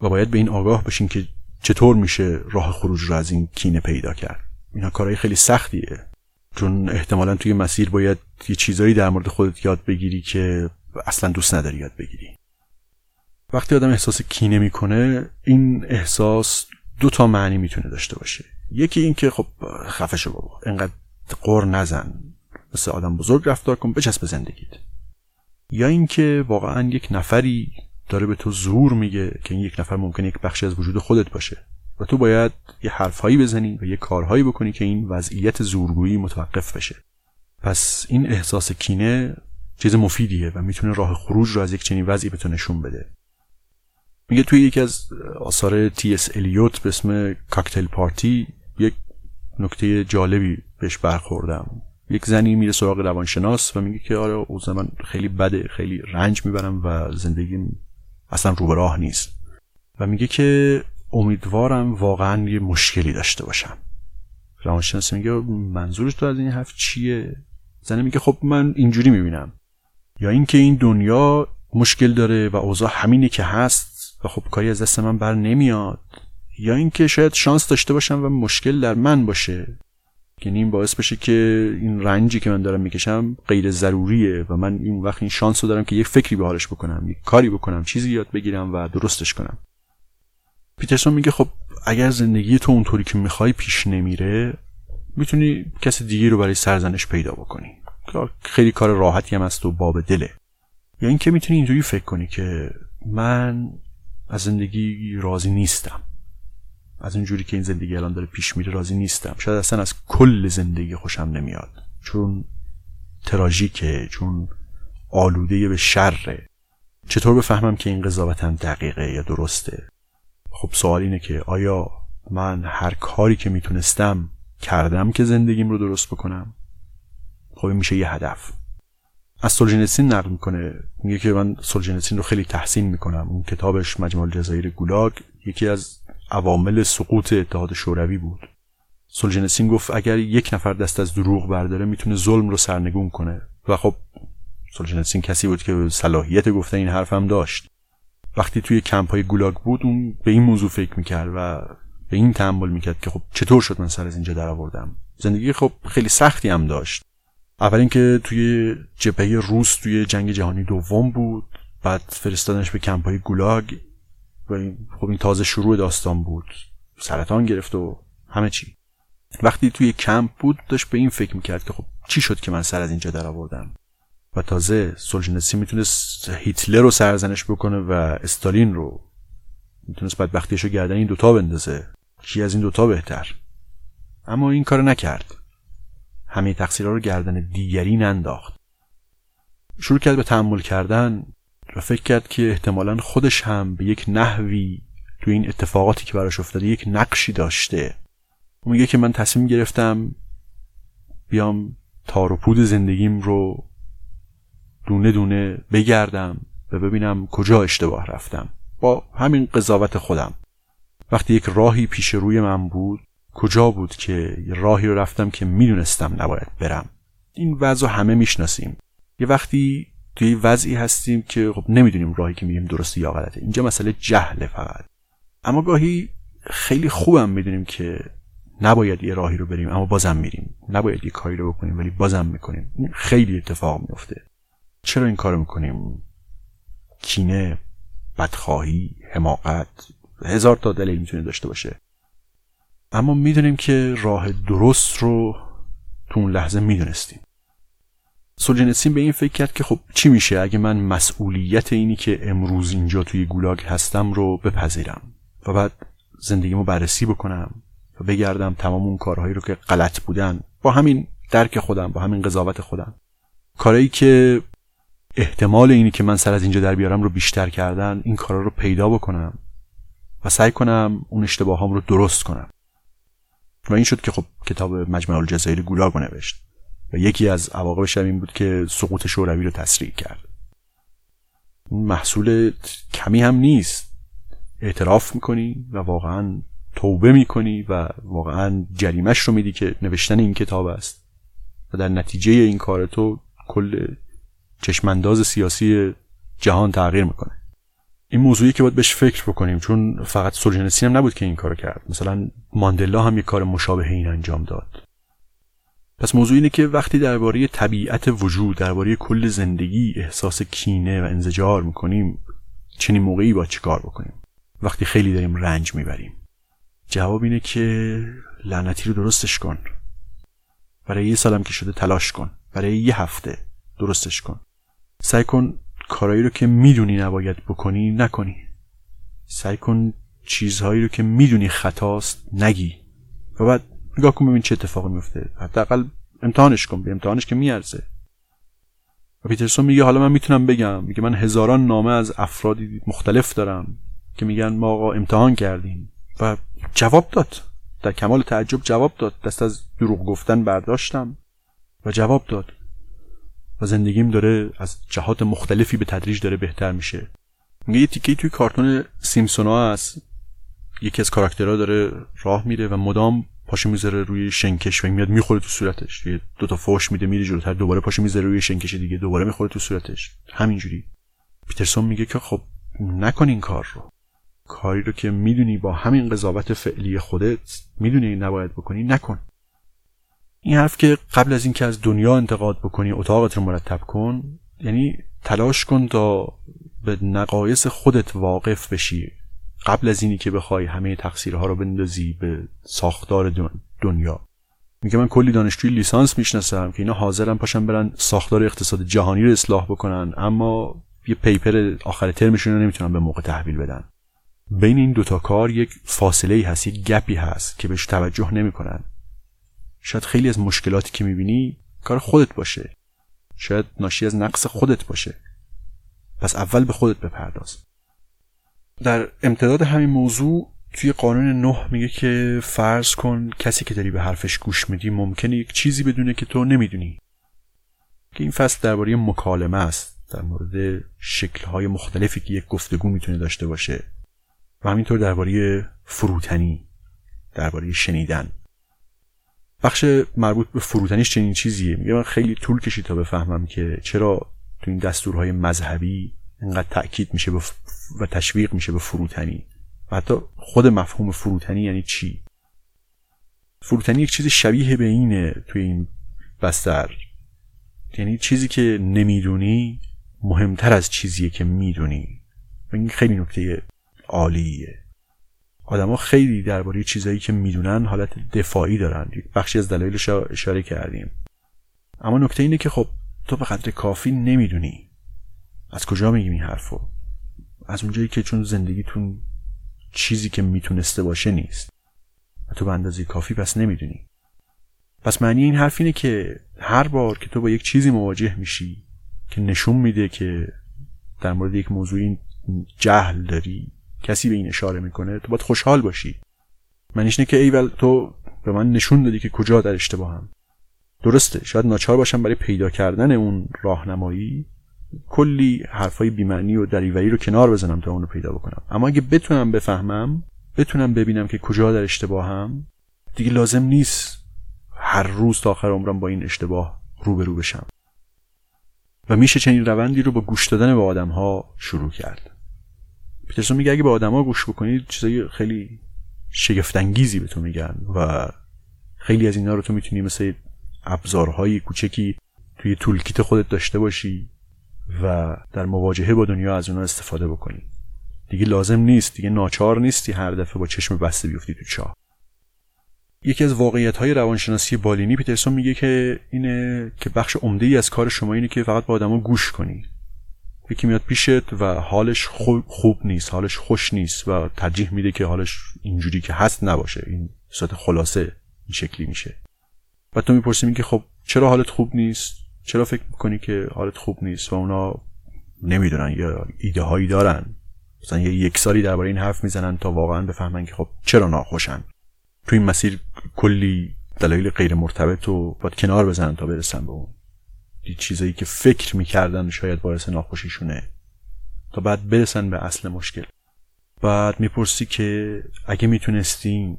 و باید به این آگاه بشین که چطور میشه راه خروج رو از این کینه پیدا کرد. اینا کارهای خیلی سختیه. چون احتمالا توی مسیر باید یه چیزایی در مورد خودت یاد بگیری که اصلا دوست نداری یاد بگیری. وقتی آدم احساس کینه می‌کنه این احساس دو تا معنی می‌تونه داشته باشه. یکی این که خب خفش بابا. انقدر قر نزن. مثل آدم بزرگ رفتار کن بچسب زندگیت. یا اینکه واقعا یک نفری داره به تو زور میگه که این یک نفر ممکنه یک بخشی از وجود خودت باشه. و تو باید یه حرفهایی بزنی و یه کارهایی بکنی که این وضعیت زورگویی متوقف بشه. پس این احساس کینه چیز مفیدیه و می‌تونه راه خروج رو از یک چنین وضعی به نشون بده. میگه توی یکی از آثار تی اس الیوت به اسم کاکتل پارتی یک نکته جالبی بهش برخوردم. یک زنی میره سراغ روانشناس و میگه که آره اوضاع من خیلی بده خیلی رنج می‌برم و زندگیم اصلا رو به راه نیست. و میگه که امیدوارم واقعا یه مشکلی داشته باشم. روانشناس میگه منظورش تو از این حرف چیه؟ زنه میگه خب من اینجوری می‌بینم. یا اینکه این دنیا مشکل داره و اوضاع همینه که هست و خب کاری از دست من بر نمیاد. یا اینکه شاید شانس داشته باشم و مشکل در من باشه. یعنی این باعث بشه که این رنجی که من دارم می‌کشم غیر ضروریه و من این وقت این شانس رو دارم که یه فکری به حالش بکنم یک کاری بکنم چیزی یاد بگیرم و درستش کنم. پیترسون میگه خب اگر زندگی تو اونطوری که می‌خوای پیش نمیره می‌تونی کسی دیگه رو برای سرزنش پیدا بکنی. خیلی کار راحتی هم است و باب دله. یا اینکه می‌تونی اینجوری فکر کنی که من از زندگی راضی نیستم. از اینجوری که این زندگی الان داره پیش میره راضی نیستم. شاید اصلا از کل زندگی خوشم نمیاد. چون تراژیکه چون آلوده به شره. چطور بفهمم که این قضاوتم دقیقه یا درسته؟ خب سوال اینه که آیا من هر کاری که می‌تونستم کردم که زندگیم رو درست بکنم؟ خب میشه یه هدف. از سولجنسین نقل می‌کنه. میگه که من سولجنسین رو خیلی تحسین می‌کنم. اون کتابش مجموع الجزایر گولاگ یکی از عوامل سقوط اتحاد شوروی بود. سولجنسین گفت اگر یک نفر دست از دروغ برداره می‌تونه ظلم رو سرنگون کنه. و خب سولجنسین کسی بود که صلاحیت گفته این حرف هم داشت. وقتی توی کمپ های گولاگ بود اون به این موضوع فکر می‌کرد و به این تحمل می‌کرد که خب چطور شد من سر از اینجا در آوردم زندگی خب خیلی سختی هم داشت. اول اینکه توی جبهه روس توی جنگ جهانی دوم بود بعد فرستادنش به کمپ های گولاگ و خب این تازه شروع داستان بود. سرطان گرفت و همه چی. وقتی توی کمپ بود داشت به این فکر می‌کرد که خب چی شد که من سر از اینجا در آوردم و تازه سولجنسی می‌تونست هیتلر رو سرزنش بکنه و استالین رو. می‌تونست بدبختیش رو گردن این دوتا بندازه. کی از این دوتا بهتر؟ اما این کار نکرد. همه تقصیرها رو گردن دیگری ننداخت. شروع کرد به تحمل کردن و فکر کرد که احتمالا خودش هم به یک نحوی تو این اتفاقاتی که براش افتاده یک نقشی داشته. اون میگه که من تصمیم گرفتم بیام تار و پود زندگیم رو دونه دونه بگردم و ببینم کجا اشتباه رفتم. با همین قضاوت خودم. وقتی یک راهی پیش روی من بود کجا بود که راهی رو رفتم که می‌دونستم نباید برم. این وضع همه می‌شناسیم. یه وقتی توی وضعی هستیم که خب نمی‌دونیم راهی که میریم درسته یا غلطه. اینجا مسئله جهله فقط. اما گاهی خیلی خوبم می‌دونیم که نباید یه راهی رو بریم اما بازم میریم. نباید یه کاری رو بکنیم ولی بازم می‌کنیم. خیلی اتفاق میفته چرا این کارو می‌کنیم؟ کینه بدخواهی حماقت هزار تا دلیل می‌تونه داشته باشه. اما می‌دونیم که راه درست رو تو اون لحظه می‌دونستیم. سولجنسین به این فکر کرد که خب چی میشه؟ اگه من مسئولیت اینی که امروز اینجا توی گولاگ هستم رو بپذیرم و بعد زندگیمو بررسی بکنم و بگردم تمام اون کارهایی رو که غلط بودن با همین درک خودم با همین قضاوت خودم. کارهایی که احتمال اینی که من سر از اینجا در بیارم رو بیشتر کردن این کارا رو پیدا بکنم و سعی کنم اون اشتباهام رو درست کنم. و این شد که خب کتاب مجمع الجزایر گولاگ نوشت و یکی از عواقبش این بود که سقوط شوروی رو تسریع کرد. محصول کمی هم نیست. اعتراف می‌کنی و واقعا توبه می‌کنی و واقعا جریمش رو میدی که نوشتن این کتاب است. و در نتیجه این کار تو کل چشمانداز سیاسی جهان تغییر می‌کنه. این موضوعی که باید بهش فکر بکنیم چون فقط سولجنسین هم نبود که این کارو کرد. مثلا ماندلا هم یک کار مشابه این انجام داد. پس موضوع اینه که وقتی درباره طبیعت وجود درباره کل زندگی احساس کینه و انزجار می‌کنیم چنین موقعی با چیکار بکنیم؟ وقتی خیلی داریم رنج می‌بریم. جواب اینه که لعنتی رو درستش کن. برای یه سالم که شده تلاش کن. برای یه هفته درستش کن. سعی کن کارایی رو که می‌دونی نباید بکنی نکنی. سعی کن چیزهایی رو که می‌دونی خطاست نگی. و بعد نگاه کن ببین چه اتفاقی میفته حداقل امتحانش کن به امتحانش که میارزه. و پیترسون میگه حالا من می‌تونم بگم. میگه من هزاران نامه از افرادی مختلف دارم که میگن ما آقا امتحان کردیم. و جواب داد. در کمال تعجب جواب داد. دست از دروغ گفتن برداشتم. و جواب داد. و زندگیم داره از جهات مختلفی به تدریج داره بهتر میشه. میگه یه تیکه توی کارتون سیمسونا هست. یکی از کاراکترها داره راه میره و مدام پاشو می‌ذاره روی شنکش و میاد می‌خوره تو صورتش. یه دو تا فوش میده میره جلوتر دوباره پاشو می‌ذاره روی شنکش دیگه دوباره می‌خوره تو صورتش. همینجوری. پیترسون میگه که خب نکن این کار رو. کاری رو که می‌دونی با همین قضاوت فعلی خودت می‌دونی نباید بکنی نکن. این حرف که قبل از اینکه از دنیا انتقاد بکنی اتاقت رو مرتب کن یعنی تلاش کن تا به نقایص خودت واقف بشی. قبل از اینی که بخوای همه تقصیرها رو بندازی به ساختار دنیا. میگه من کلی دانشجوی لیسانس می‌شناسم که اینا حاضرن پاشن برن ساختار اقتصاد جهانی رو اصلاح بکنن اما یه پیپر آخر ترمشون رو نمی‌تونن به موقع تحویل بدن. بین این دوتا کار یک فاصله ای هست یک گپی هست که بهش توجه نمی‌کنن. شاید خیلی از مشکلاتی که می‌بینی کار خودت باشه. شاید ناشی از نقص خودت باشه. پس اول به خودت بپرداز. در امتداد همین موضوع توی قانون نه میگه که فرض کن کسی که داری به حرفش گوش میدی ممکنه یک چیزی بدونه که تو نمی‌دونی. که این فصل درباره مکالمه است. در مورد شکلهای مختلفی که یک گفتگو می‌تونه داشته باشه. و همینطور درباره فروتنی درباره شنیدن. بخش مربوط به فروتنیش چنین چیزیه. میگه من خیلی طول کشید تا بفهمم که چرا تو این دستورهای مذهبی اینقدر تاکید میشه و تشویق میشه به فروتنی. و حتی خود مفهوم فروتنی یعنی چی؟ فروتنی یک چیز شبیه به اینه توی این بستر. یعنی چیزی که نمی‌دونی مهمتر از چیزیه که می‌دونی. و این خیلی نکته عالیه. آدما خیلی درباره چیزایی که می‌دونن حالت دفاعی دارن. بخشی از دلایلش اشاره کردیم. اما نکته اینه که خب تو به قدر کافی نمی‌دونی. از کجا میگیم این حرفو؟ از اونجایی که چون زندگیتون چیزی که می‌تونسته باشه نیست. و تو به اندازه کافی پس نمی‌دونی. پس معنی این حرف اینه که هر بار که تو با یک چیزی مواجه میشی که نشون میده که در مورد یک موضوعی جهل داری کسی به این اشاره می‌کنه تو باید خوشحال باشی. منیش نه که ایول تو به من نشون دادی که کجا در اشتباهم. درسته شاید ناچار باشم برای پیدا کردن اون راهنمایی کلی حرفای بیمعنی و دریوری رو کنار بزنم تا اون رو پیدا بکنم. اما اگه بتونم بفهمم بتونم ببینم که کجا در اشتباهم دیگه لازم نیست هر روز تا آخر عمرم با این اشتباه روبرو بشم. و میشه چنین روندی رو با گوش دادن به آدم ها شروع کرد. پیترسون میگه اگه به آدما گوش بکنید چیزای خیلی شگفتانگیزی به تو میگن و خیلی از اینا رو تو می‌تونی مثل ابزارهای کوچکی توی تولکیت خودت داشته باشی و در مواجهه با دنیا از اونها استفاده بکنی. دیگه لازم نیست دیگه ناچار نیستی هر دفعه با چشم بسته بیفتی تو چاه. یکی از واقعیت های روانشناسی بالینی پیترسون میگه که اینه که بخش عمده ای از کار شما اینه که فقط با آدما گوش کنی. یکی میاد پیشت و حالش خوب نیست حالش خوش نیست و ترجیح میده که حالش اینجوری که هست نباشه. این صورت خلاصه این شکلی میشه. و تو می‌پرسی که خب چرا حالت خوب نیست؟ چرا فکر می‌کنی که حالت خوب نیست و اونا نمی‌دونن یا ایده هایی دارن؟ مثلا یه یک سالی درباره این حرف می‌زنن تا واقعا بفهمن که خب چرا ناخوشن. تو این مسیر کلی دلایل غیر مرتبط و باید کنار بزنن تا برسن به اون. چیزایی که فکر می‌کردن شاید باعث ناخوشیشونه. تا بعد برسن به اصل مشکل. بعد می‌پرسی که اگه می‌تونستی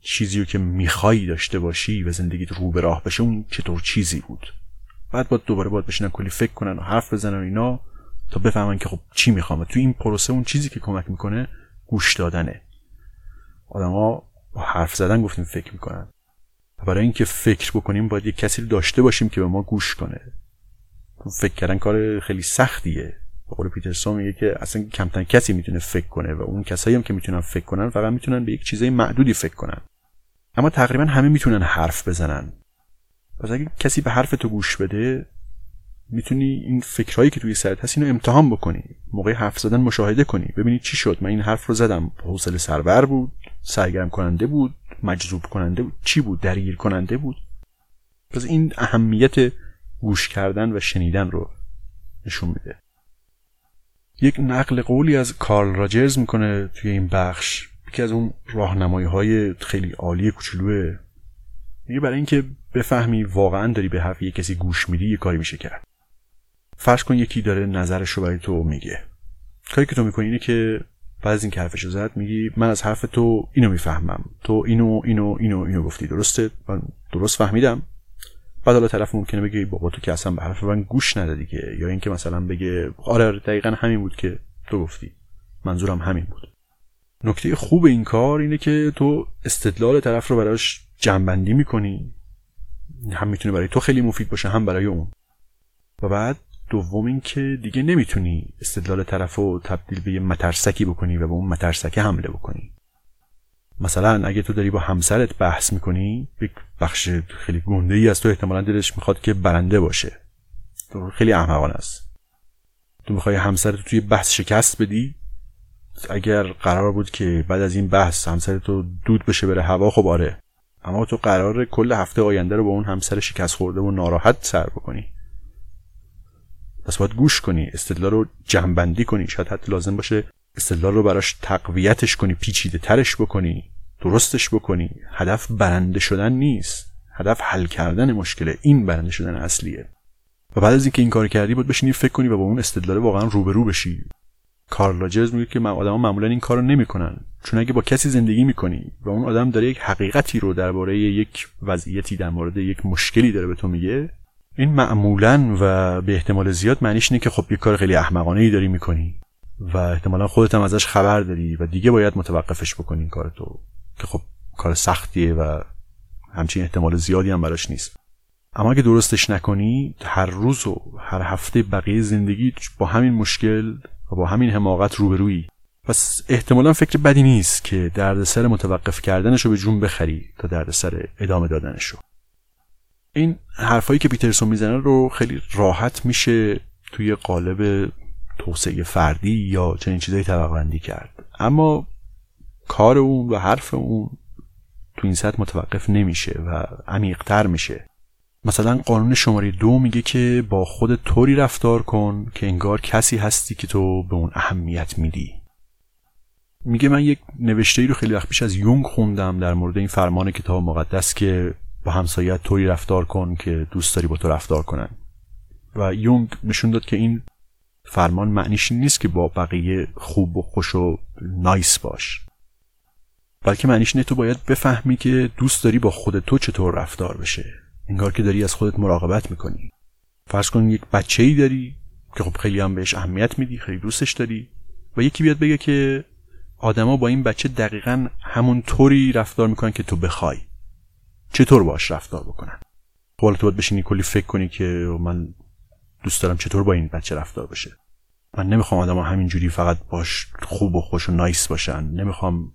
چیزی رو که میخوایی داشته باشی و زندگیت رو به راه بشه اون چطور چیزی بود؟ بعد باید دوباره باید بشینن کلی فکر کنن و حرف بزنن اینا تا بفهمن که خب چی می‌خوام. تو این پروسه اون چیزی که کمک می‌کنه گوش دادنه. آدما با حرف زدن گفتیم فکر می‌کنن. برای اینکه فکر بکنیم باید یک کسی داشته باشیم که به ما گوش کنه. فکر کردن کار خیلی سختیه. قول پیترسون میگه که اصلا کمتر کسی می‌تونه فکر کنه و اون کسایی هم که می‌تونن فکر کنن فقط می‌تونن به یک چیزای معدودی فکر کنن. اما تقریبا همه می‌تونن حرف بزنن. پس اگه کسی به حرف تو گوش بده می‌تونی این فکرهایی که توی سرت هست اینو امتحان بکنی. موقع حرف زدن مشاهده کنی. ببینی چی شد. من این حرف رو زدم. حوصله سربر بود. سرگرم کننده بود. مجذوب کننده بود. چی بود؟ درگیر کننده بود. پس این اهمیت گوش کردن و شنیدن رو نشون میده. یک نقل قولی از کارل راجرز می‌کنه توی این بخش یکی از اون راهنمایی های خیلی عالی کوچولوه. میگه برای اینکه بفهمی واقعا داری به حرف یه کسی گوش میدی یه کاری میشه کرد. فرض کن یکی داره نظرش رو برای تو میگه. کاری که تو می‌کنی اینه که بعد از این که حرفشو زد میگی من از حرف تو اینو می‌فهمم. تو اینو اینو اینو اینو گفتی. درسته؟ من درست فهمیدم. بعد حالا طرف ممکنه بگه بابا تو که اصلا به حرف من گوش ندادی که یا اینکه مثلا بگه آره, دقیقا همین بود که تو گفتی. منظورم همین بود. نکته خوب این کار اینه که تو استدلال طرف رو براش جنبندی می‌کنی. هم می‌تونه برای تو خیلی مفید باشه هم برای اون. و بعد دوم این که دیگه نمی‌تونی استدلال طرف رو تبدیل به یه مترسکی بکنی و به اون مترسکه حمله بکنی. مثلا اگه تو داری با همسرت بحث می‌کنی یک بخش خیلی گنده ای از تو احتمالا دلش می‌خواد که برنده باشه. تو خیلی احمقانه است. تو می‌خوای همسرت توی بحث شکست بدی؟ اگر قرار بود که بعد از این بحث همسرت رو دود بشه بره هوا خب آره. اما تو قرار کل هفته آینده رو با اون همسر شکست خورده و ناراحت سر بکنی. پس باید گوش کنی استدلال رو جنبندی کنی. شاید حتی لازم باشه استدلال رو براش تقویتش کنی پیچیده ترش بکنی درستش بکنی. هدف برنده شدن نیست. هدف حل کردن مشکله این برنده شدن اصلیه. و بعد از اینکه این کار کردی باید بشینی فکر کنی و با اون استدلال واقعا روبرو بشی. کارل راجرز میگه که آدما معمولا این کارو نمی‌کنن. چون اگه با کسی زندگی می‌کنی و اون آدم داره یک حقیقتی رو درباره یک وضعیتی در مورد یک مشکلی داره به تو میگه این معمولا و به احتمال زیاد معنیش اینه که خب یه کار خیلی احمقانه ای داری می‌کنی و احتمالا خودت هم ازش خبر داری و دیگه باید متوقفش بکنی این کار تو که خب کار سختیه و همچین احتمال زیادی هم براش نیست. اما اگه درستش نکنی هر روز و هر هفته بقیه زندگی با همین مشکل و با همین حماقت روبرویی. پس احتمالا فکر بدی نیست که دردسر متوقف کردنش رو به جون بخری تا دردسر ادامه دادنش رو این حرفایی که پیترسون می‌زنه رو خیلی راحت میشه توی قالب توسعه فردی یا چنین چیزایی طبق بندی کرد. اما کار اون و حرف اون تو این سطح متوقف نمیشه و عمیقتر میشه. مثلا قانون شماره دو میگه که با خود طوری رفتار کن که انگار کسی هستی که تو به اون اهمیت میدی. میگه من یک نوشته ای رو خیلی وقت پیش از یونگ خوندم در مورد این فرمان کتاب مقدس که با همسایت طوری رفتار کن که دوست داری با تو رفتار کنن. و یونگ نشون داد که این فرمان معنیش نیست که با بقیه خوب و خوش و نایس باش. بلکه معنیش نه تو باید بفهمی که دوست داری با خود تو چطور رفتار بشه. انگار که داری از خودت مراقبت می‌کنی. فرض کن یک بچه ای داری که خب خیلی هم بهش اهمیت میدی خیلی دوستش داری و یکی بیاد بگه که آدما با این بچه دقیقا همون طوری رفتار می‌کنن که تو بخوای. چطور باش رفتار بکنن؟ خب تو باید بشینی کلی فکر کنی که من دوست دارم چطور با این بچه رفتار بشه. من نمی‌خوام آدم همینجوری فقط باش خوب و خوش و نایس باشن. نمی‌خوام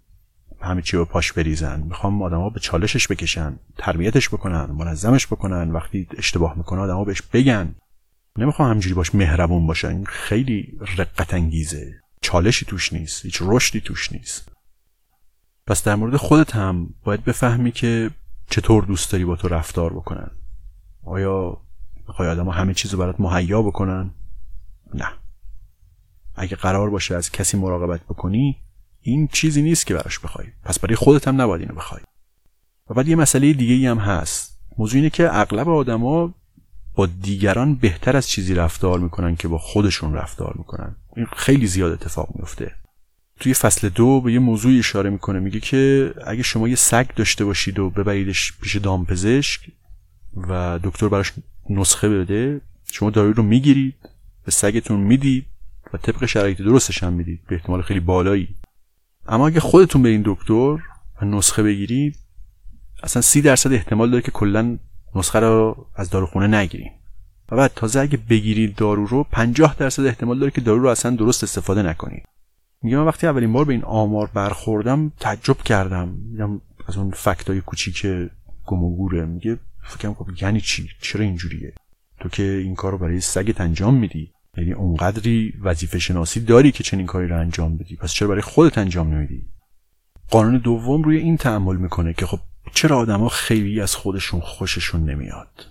همه چی رو پاش بریزن. می‌خوام آدما به چالشش بکشن تربیتش بکنن منظمش بکنن. وقتی اشتباه می‌کنه آدما بهش بگن. نمی‌خوام همینجوری باش مهربون باشن. خیلی رقت انگیزه. چالشی توش نیست. هیچ رشدی توش نیست. پس در مورد خودت هم باید بفهمی که چطور دوست داری با تو رفتار بکنن؟ آیا می‌خوای آدم همه چیز رو برات مهیا بکنن؟ نه. اگه قرار باشه از کسی مراقبت بکنی این چیزی نیست که براش بخوای. پس برای خودت هم نباید اینو بخوای. و بعد یه مسئله دیگه هم هست. موضوع اینه که اغلب آدما با دیگران بهتر از چیزی رفتار می‌کنن که با خودشون رفتار می‌کنن. این خیلی زیاد اتفاق میفته توی فصل دو به یه موضوع اشاره می‌کنه. میگه که اگه شما یه سگ داشته باشید و ببریدش پیش دامپزشک و دکتر براش نسخه بده شما داروی رو می‌گیرید به سگتون می‌دید و طبق شرایط درستش هم می‌دید. به احتمال خیلی بالایی. اما اگه خودتون به این دکتر و نسخه بگیرید اصلا سی درصد احتمال داره که کلا نسخه رو از داروخونه نگیرید و بعد تازه اگه بگیرید دارو رو 50 درصد احتمال داره که دارو رو اصلا درست استفاده نکنید. میگم من وقتی اولین بار به این آمار برخوردم تعجب کردم. میگم از اون فکتای کوچیک گم میگه فکرم خب یعنی چی؟ چرا اینجوریه؟ تو که این کار برای سگت انجام میدی. یعنی اونقدری وظیفه شناسی داری که چنین کاری رو انجام بدی. پس چرا برای خودت انجام نمیدی؟ قانون دوم روی این تعمل می‌کنه که خب چرا آدما خیلی از خودشون خوششون نمیاد؟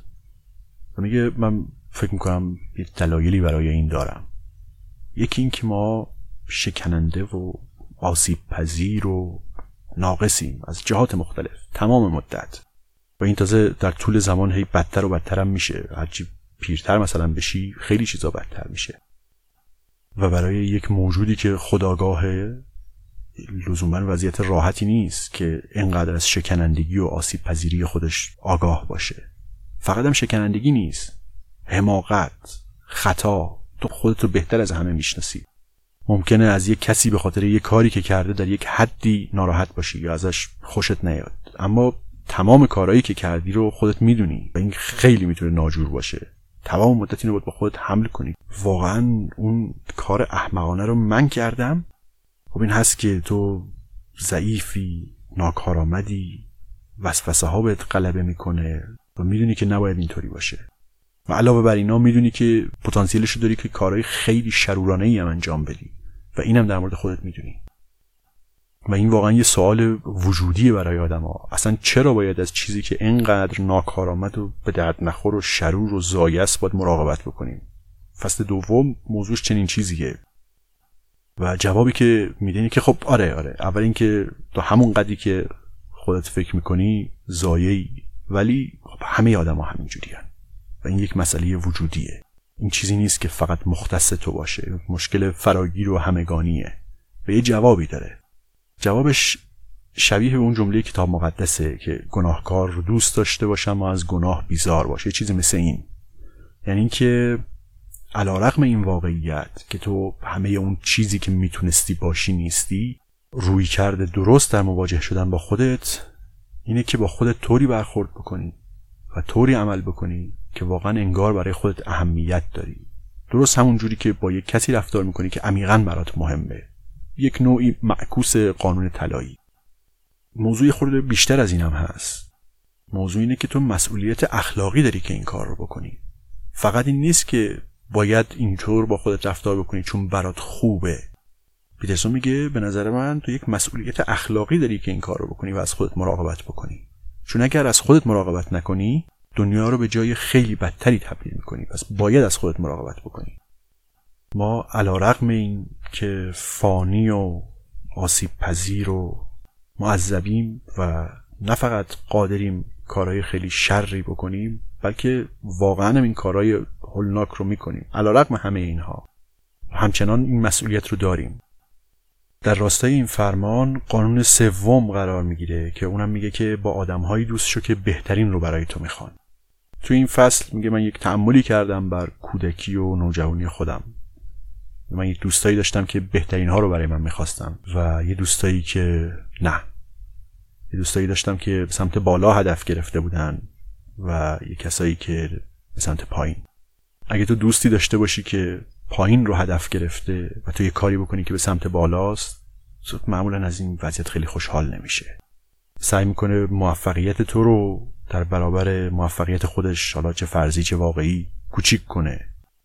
میگه من فکر می‌کنم یه دلایلی برای این دارم. یکی این که ما شکننده و آسیب پذیر و ناقصیم از جهات مختلف تمام مدت. و این تازه در طول زمان هی بدتر و بدتر هم میشه. هرچی پیرتر مثلا بشی خیلی چیزا بدتر میشه. و برای یک موجودی که خداگاهه لزوما وضعیت راحتی نیست که اینقدر از شکنندگی و آسیب پذیری خودش آگاه باشه. فقط هم شکنندگی نیست. حماقت خطا. تو خودت رو بهتر از همه می‌شناسی. ممکنه از یک کسی به خاطر یک کاری که کرده در یک حدی ناراحت باشی یا ازش خوشت نیاد. اما تمام کارهایی که کردی رو خودت می‌دونی و این خیلی می‌تونه ناجور باشه. تمام مدت باید با خودت حمل کنی. واقعا اون کار احمقانه رو من کردم. خب این هست که تو ضعیفی ناکارآمدی وسوسه ها بهت غلبه می‌کنه و می‌دونی که نباید اینطوری باشه. و علاوه بر اینا می‌دونی که پتانسیلش داری که کارهای خیلی شرورانه ای هم انجام بدی. اینم در مورد خودت می‌دونی. و این واقعا یه سوال وجودیه برای آدم ها. اصلا چرا باید از چیزی که اینقدر ناکارآمد و به درد نخور و شرور و زایست باید مراقبت بکنیم؟ فصل دوم موضوعش چنین چیزیه. و جوابی که میدینی که خب آره آره. اول اینکه تو همون قدری که خودت فکر می‌کنی زایهی ولی خب همه آدم ها همین و این یک مسئله وجودیه. این چیزی نیست که فقط مختص تو باشه. مشکل فراگیر و همگانیه. و یه جوابی داره. جوابش شبیه به اون جمله کتاب مقدسه که گناهکار رو دوست داشته باشم و از گناه بیزار باشه. یه چیزی مثل این. یعنی اینکه علا رقم این واقعیت که تو همه اون چیزی که می‌تونستی باشی نیستی روی کرده درست در مواجه شدن با خودت اینه که با خودت طوری برخورد بکنی و طوری عمل بکنی که واقعا انگار برای خودت اهمیت داری. درست همون جوری که با یک کسی رفتار می‌کنی که عمیقا برات مهمه. یک نوعی معکوس قانون طلایی. موضوع خورده بیشتر از این هم هست. موضوع اینه که تو مسئولیت اخلاقی داری که این کار رو بکنی. فقط این نیست که باید اینطور با خودت رفتار بکنی چون برات خوبه. پیترسون میگه به نظر من تو یک مسئولیت اخلاقی داری که این کار رو بکنی و از خودت مراقبت بکنی. چون اگر از خودت مراقبت نکنی دنیا رو به جای خیلی بدتری تبدیل می‌کنی. پس باید از خودت مراقبت بکنی. ما علا رقم این که فانی و آسیب پذیر و معذبیم و نه فقط قادریم کارهای خیلی شری بکنیم بلکه واقعا هم این کارهای هولناک رو می‌کنیم. علا رقم همه اینها. همچنان این مسئولیت رو داریم. در راستای این فرمان قانون سوم قرار می‌گیره که اونم میگه که با آدمهایی دوست شو که بهترین رو برای تو می‌خوان. تو این فصل میگه من یک تعملی کردم بر کودکی و نوجوانی خودم. من یک دوستایی داشتم که بهترین ها رو برای من می‌خواستم و یه دوستایی که نه. یه دوستایی داشتم که به سمت بالا هدف گرفته بودن و یه کسایی که به سمت پایین. اگه تو دوستی داشته باشی که پایین رو هدف گرفته و تو یه کاری بکنی که به سمت بالاست معمولا از این وضعیت خیلی خوشحال نمیشه. سعی می‌کنه موفقیت تو رو در برابر موفقیت خودش حالا چه فرضی چه واقعی کوچیک کنه.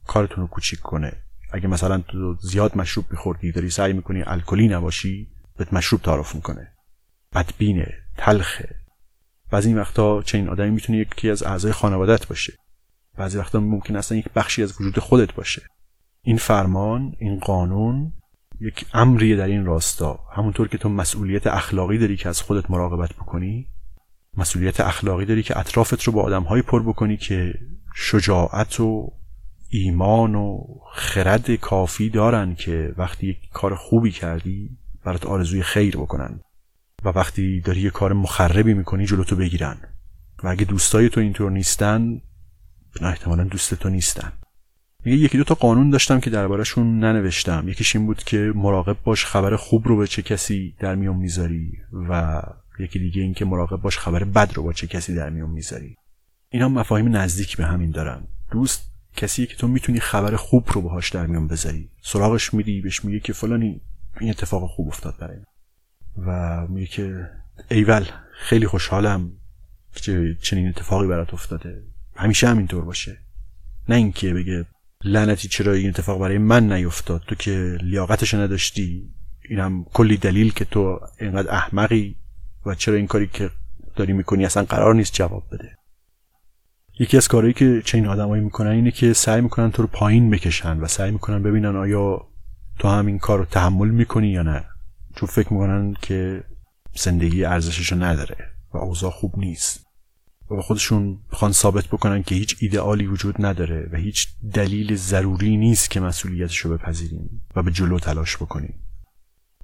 کارتون رو کوچیک کنه. اگه مثلا تو زیاد مشروب میخوردی داری سعی می‌کنی الکلی نباشی بهت مشروب تعارف می‌کنه. بدبینه تلخه. بعضی وقتا چنین آدمی می‌تونه یکی از اعضای خانوادت باشه. بعضی وقتا ممکن اصلا یک بخشی از وجود خودت باشه. این فرمان این قانون یک امریه در این راستا. همونطور که تو مسئولیت اخلاقی داری که از خودت مراقبت بکنی مسئولیت اخلاقی داری که اطرافت رو با آدمهایی پر بکنی که شجاعت و ایمان و خرد کافی دارن که وقتی یک کار خوبی کردی برات آرزوی خیر بکنن و وقتی داری یه کار مخربی می‌کنی جلوتو بگیرن. و اگه دوستای تو اینطور نیستن نه احتمالا دوست تو نیستن. میگه یکی دو تا قانون داشتم که دربارهشون ننوشتم. یکیش این بود که مراقب باش خبر خوب رو به چه کسی در میون می‌ذاری و یکی دیگه این که مراقب باش خبر بد رو با چه کسی در میون می‌ذاری. اینا مفاهیم نزدیک به همین دارن. دوست کسی که تو می‌تونی خبر خوب رو باهاش در میون بذاری. سراغش میدی بهش میگه که فلانی این اتفاق خوب افتاد برای و میگه که ایول خیلی خوشحالم که چنین اتفاقی برات افتاده. همیشه همینطور باشه. نه اینکه بگه لعنتی چرا این اتفاق برای من نیفتاد؟ تو که لیاقتش نداشتی؟ اینم کلی دلیل که تو اینقدر احمقی و چرا این کاری که داری می‌کنی اصلا قرار نیست جواب بده. یکی از کارهایی که چنین آدمایی می‌کنن اینه که سعی می‌کنن تو رو پایین بکشن و سعی می‌کنن ببینن آیا تو هم این کار رو تحمل می‌کنی یا نه. چون فکر می‌کنن که زندگی ارزشش نداره و اوضاع خوب نیست. خودشون بخوان ثابت بکنن که هیچ ایدئالی وجود نداره و هیچ دلیل ضروری نیست که مسئولیتش رو بپذیریم و به جلو تلاش بکنیم.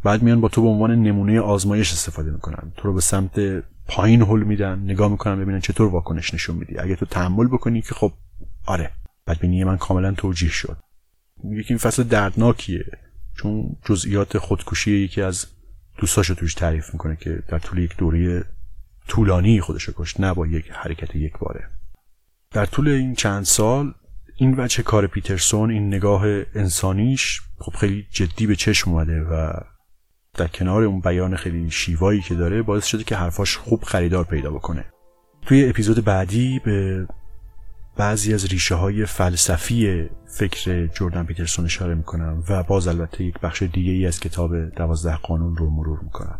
بعد میان با تو به عنوان نمونه آزمایش استفاده می‌کنن. تو رو به سمت پایین هل میدن نگاه می‌کنن ببینن چطور واکنش نشون میدی. اگه تو تحمل بکنی که خب آره. بدبینی من کاملا توجیه شد. یکی این فصل دردناکیه. چون جزئیات خودکشی یکی از دوستاشو توش تعریف می‌کنه که در طول یک دوره طولانی خودشو کشت نه با یک حرکت یک باره. در طول این چند سال این وجه کار پیترسون این نگاه انسانیش خب خیلی جدی به چشم اومده و در کنار اون بیان خیلی شیوایی که داره باعث شده که حرفاش خوب خریدار پیدا بکنه. توی اپیزود بعدی به بعضی از ریشه های فلسفی فکر جردن پیترسون اشاره می‌کنم و باز البته یک بخش دیگه ای از کتاب دوازده قانون رو مرور می‌کنم.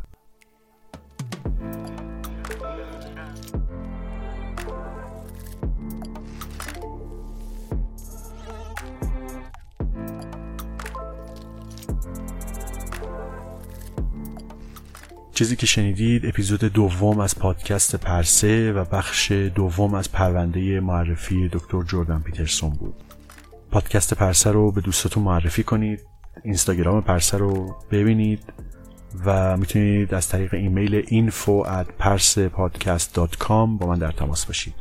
چیزی که شنیدید اپیزود دوم از پادکست پرسه و بخش دوم از پرونده معرفی دکتر جردن پیترسون بود. پادکست پرسه رو به دوستاتون معرفی کنید اینستاگرام پرسه رو ببینید و می‌تونید از طریق ایمیل info با من در تماس باشید.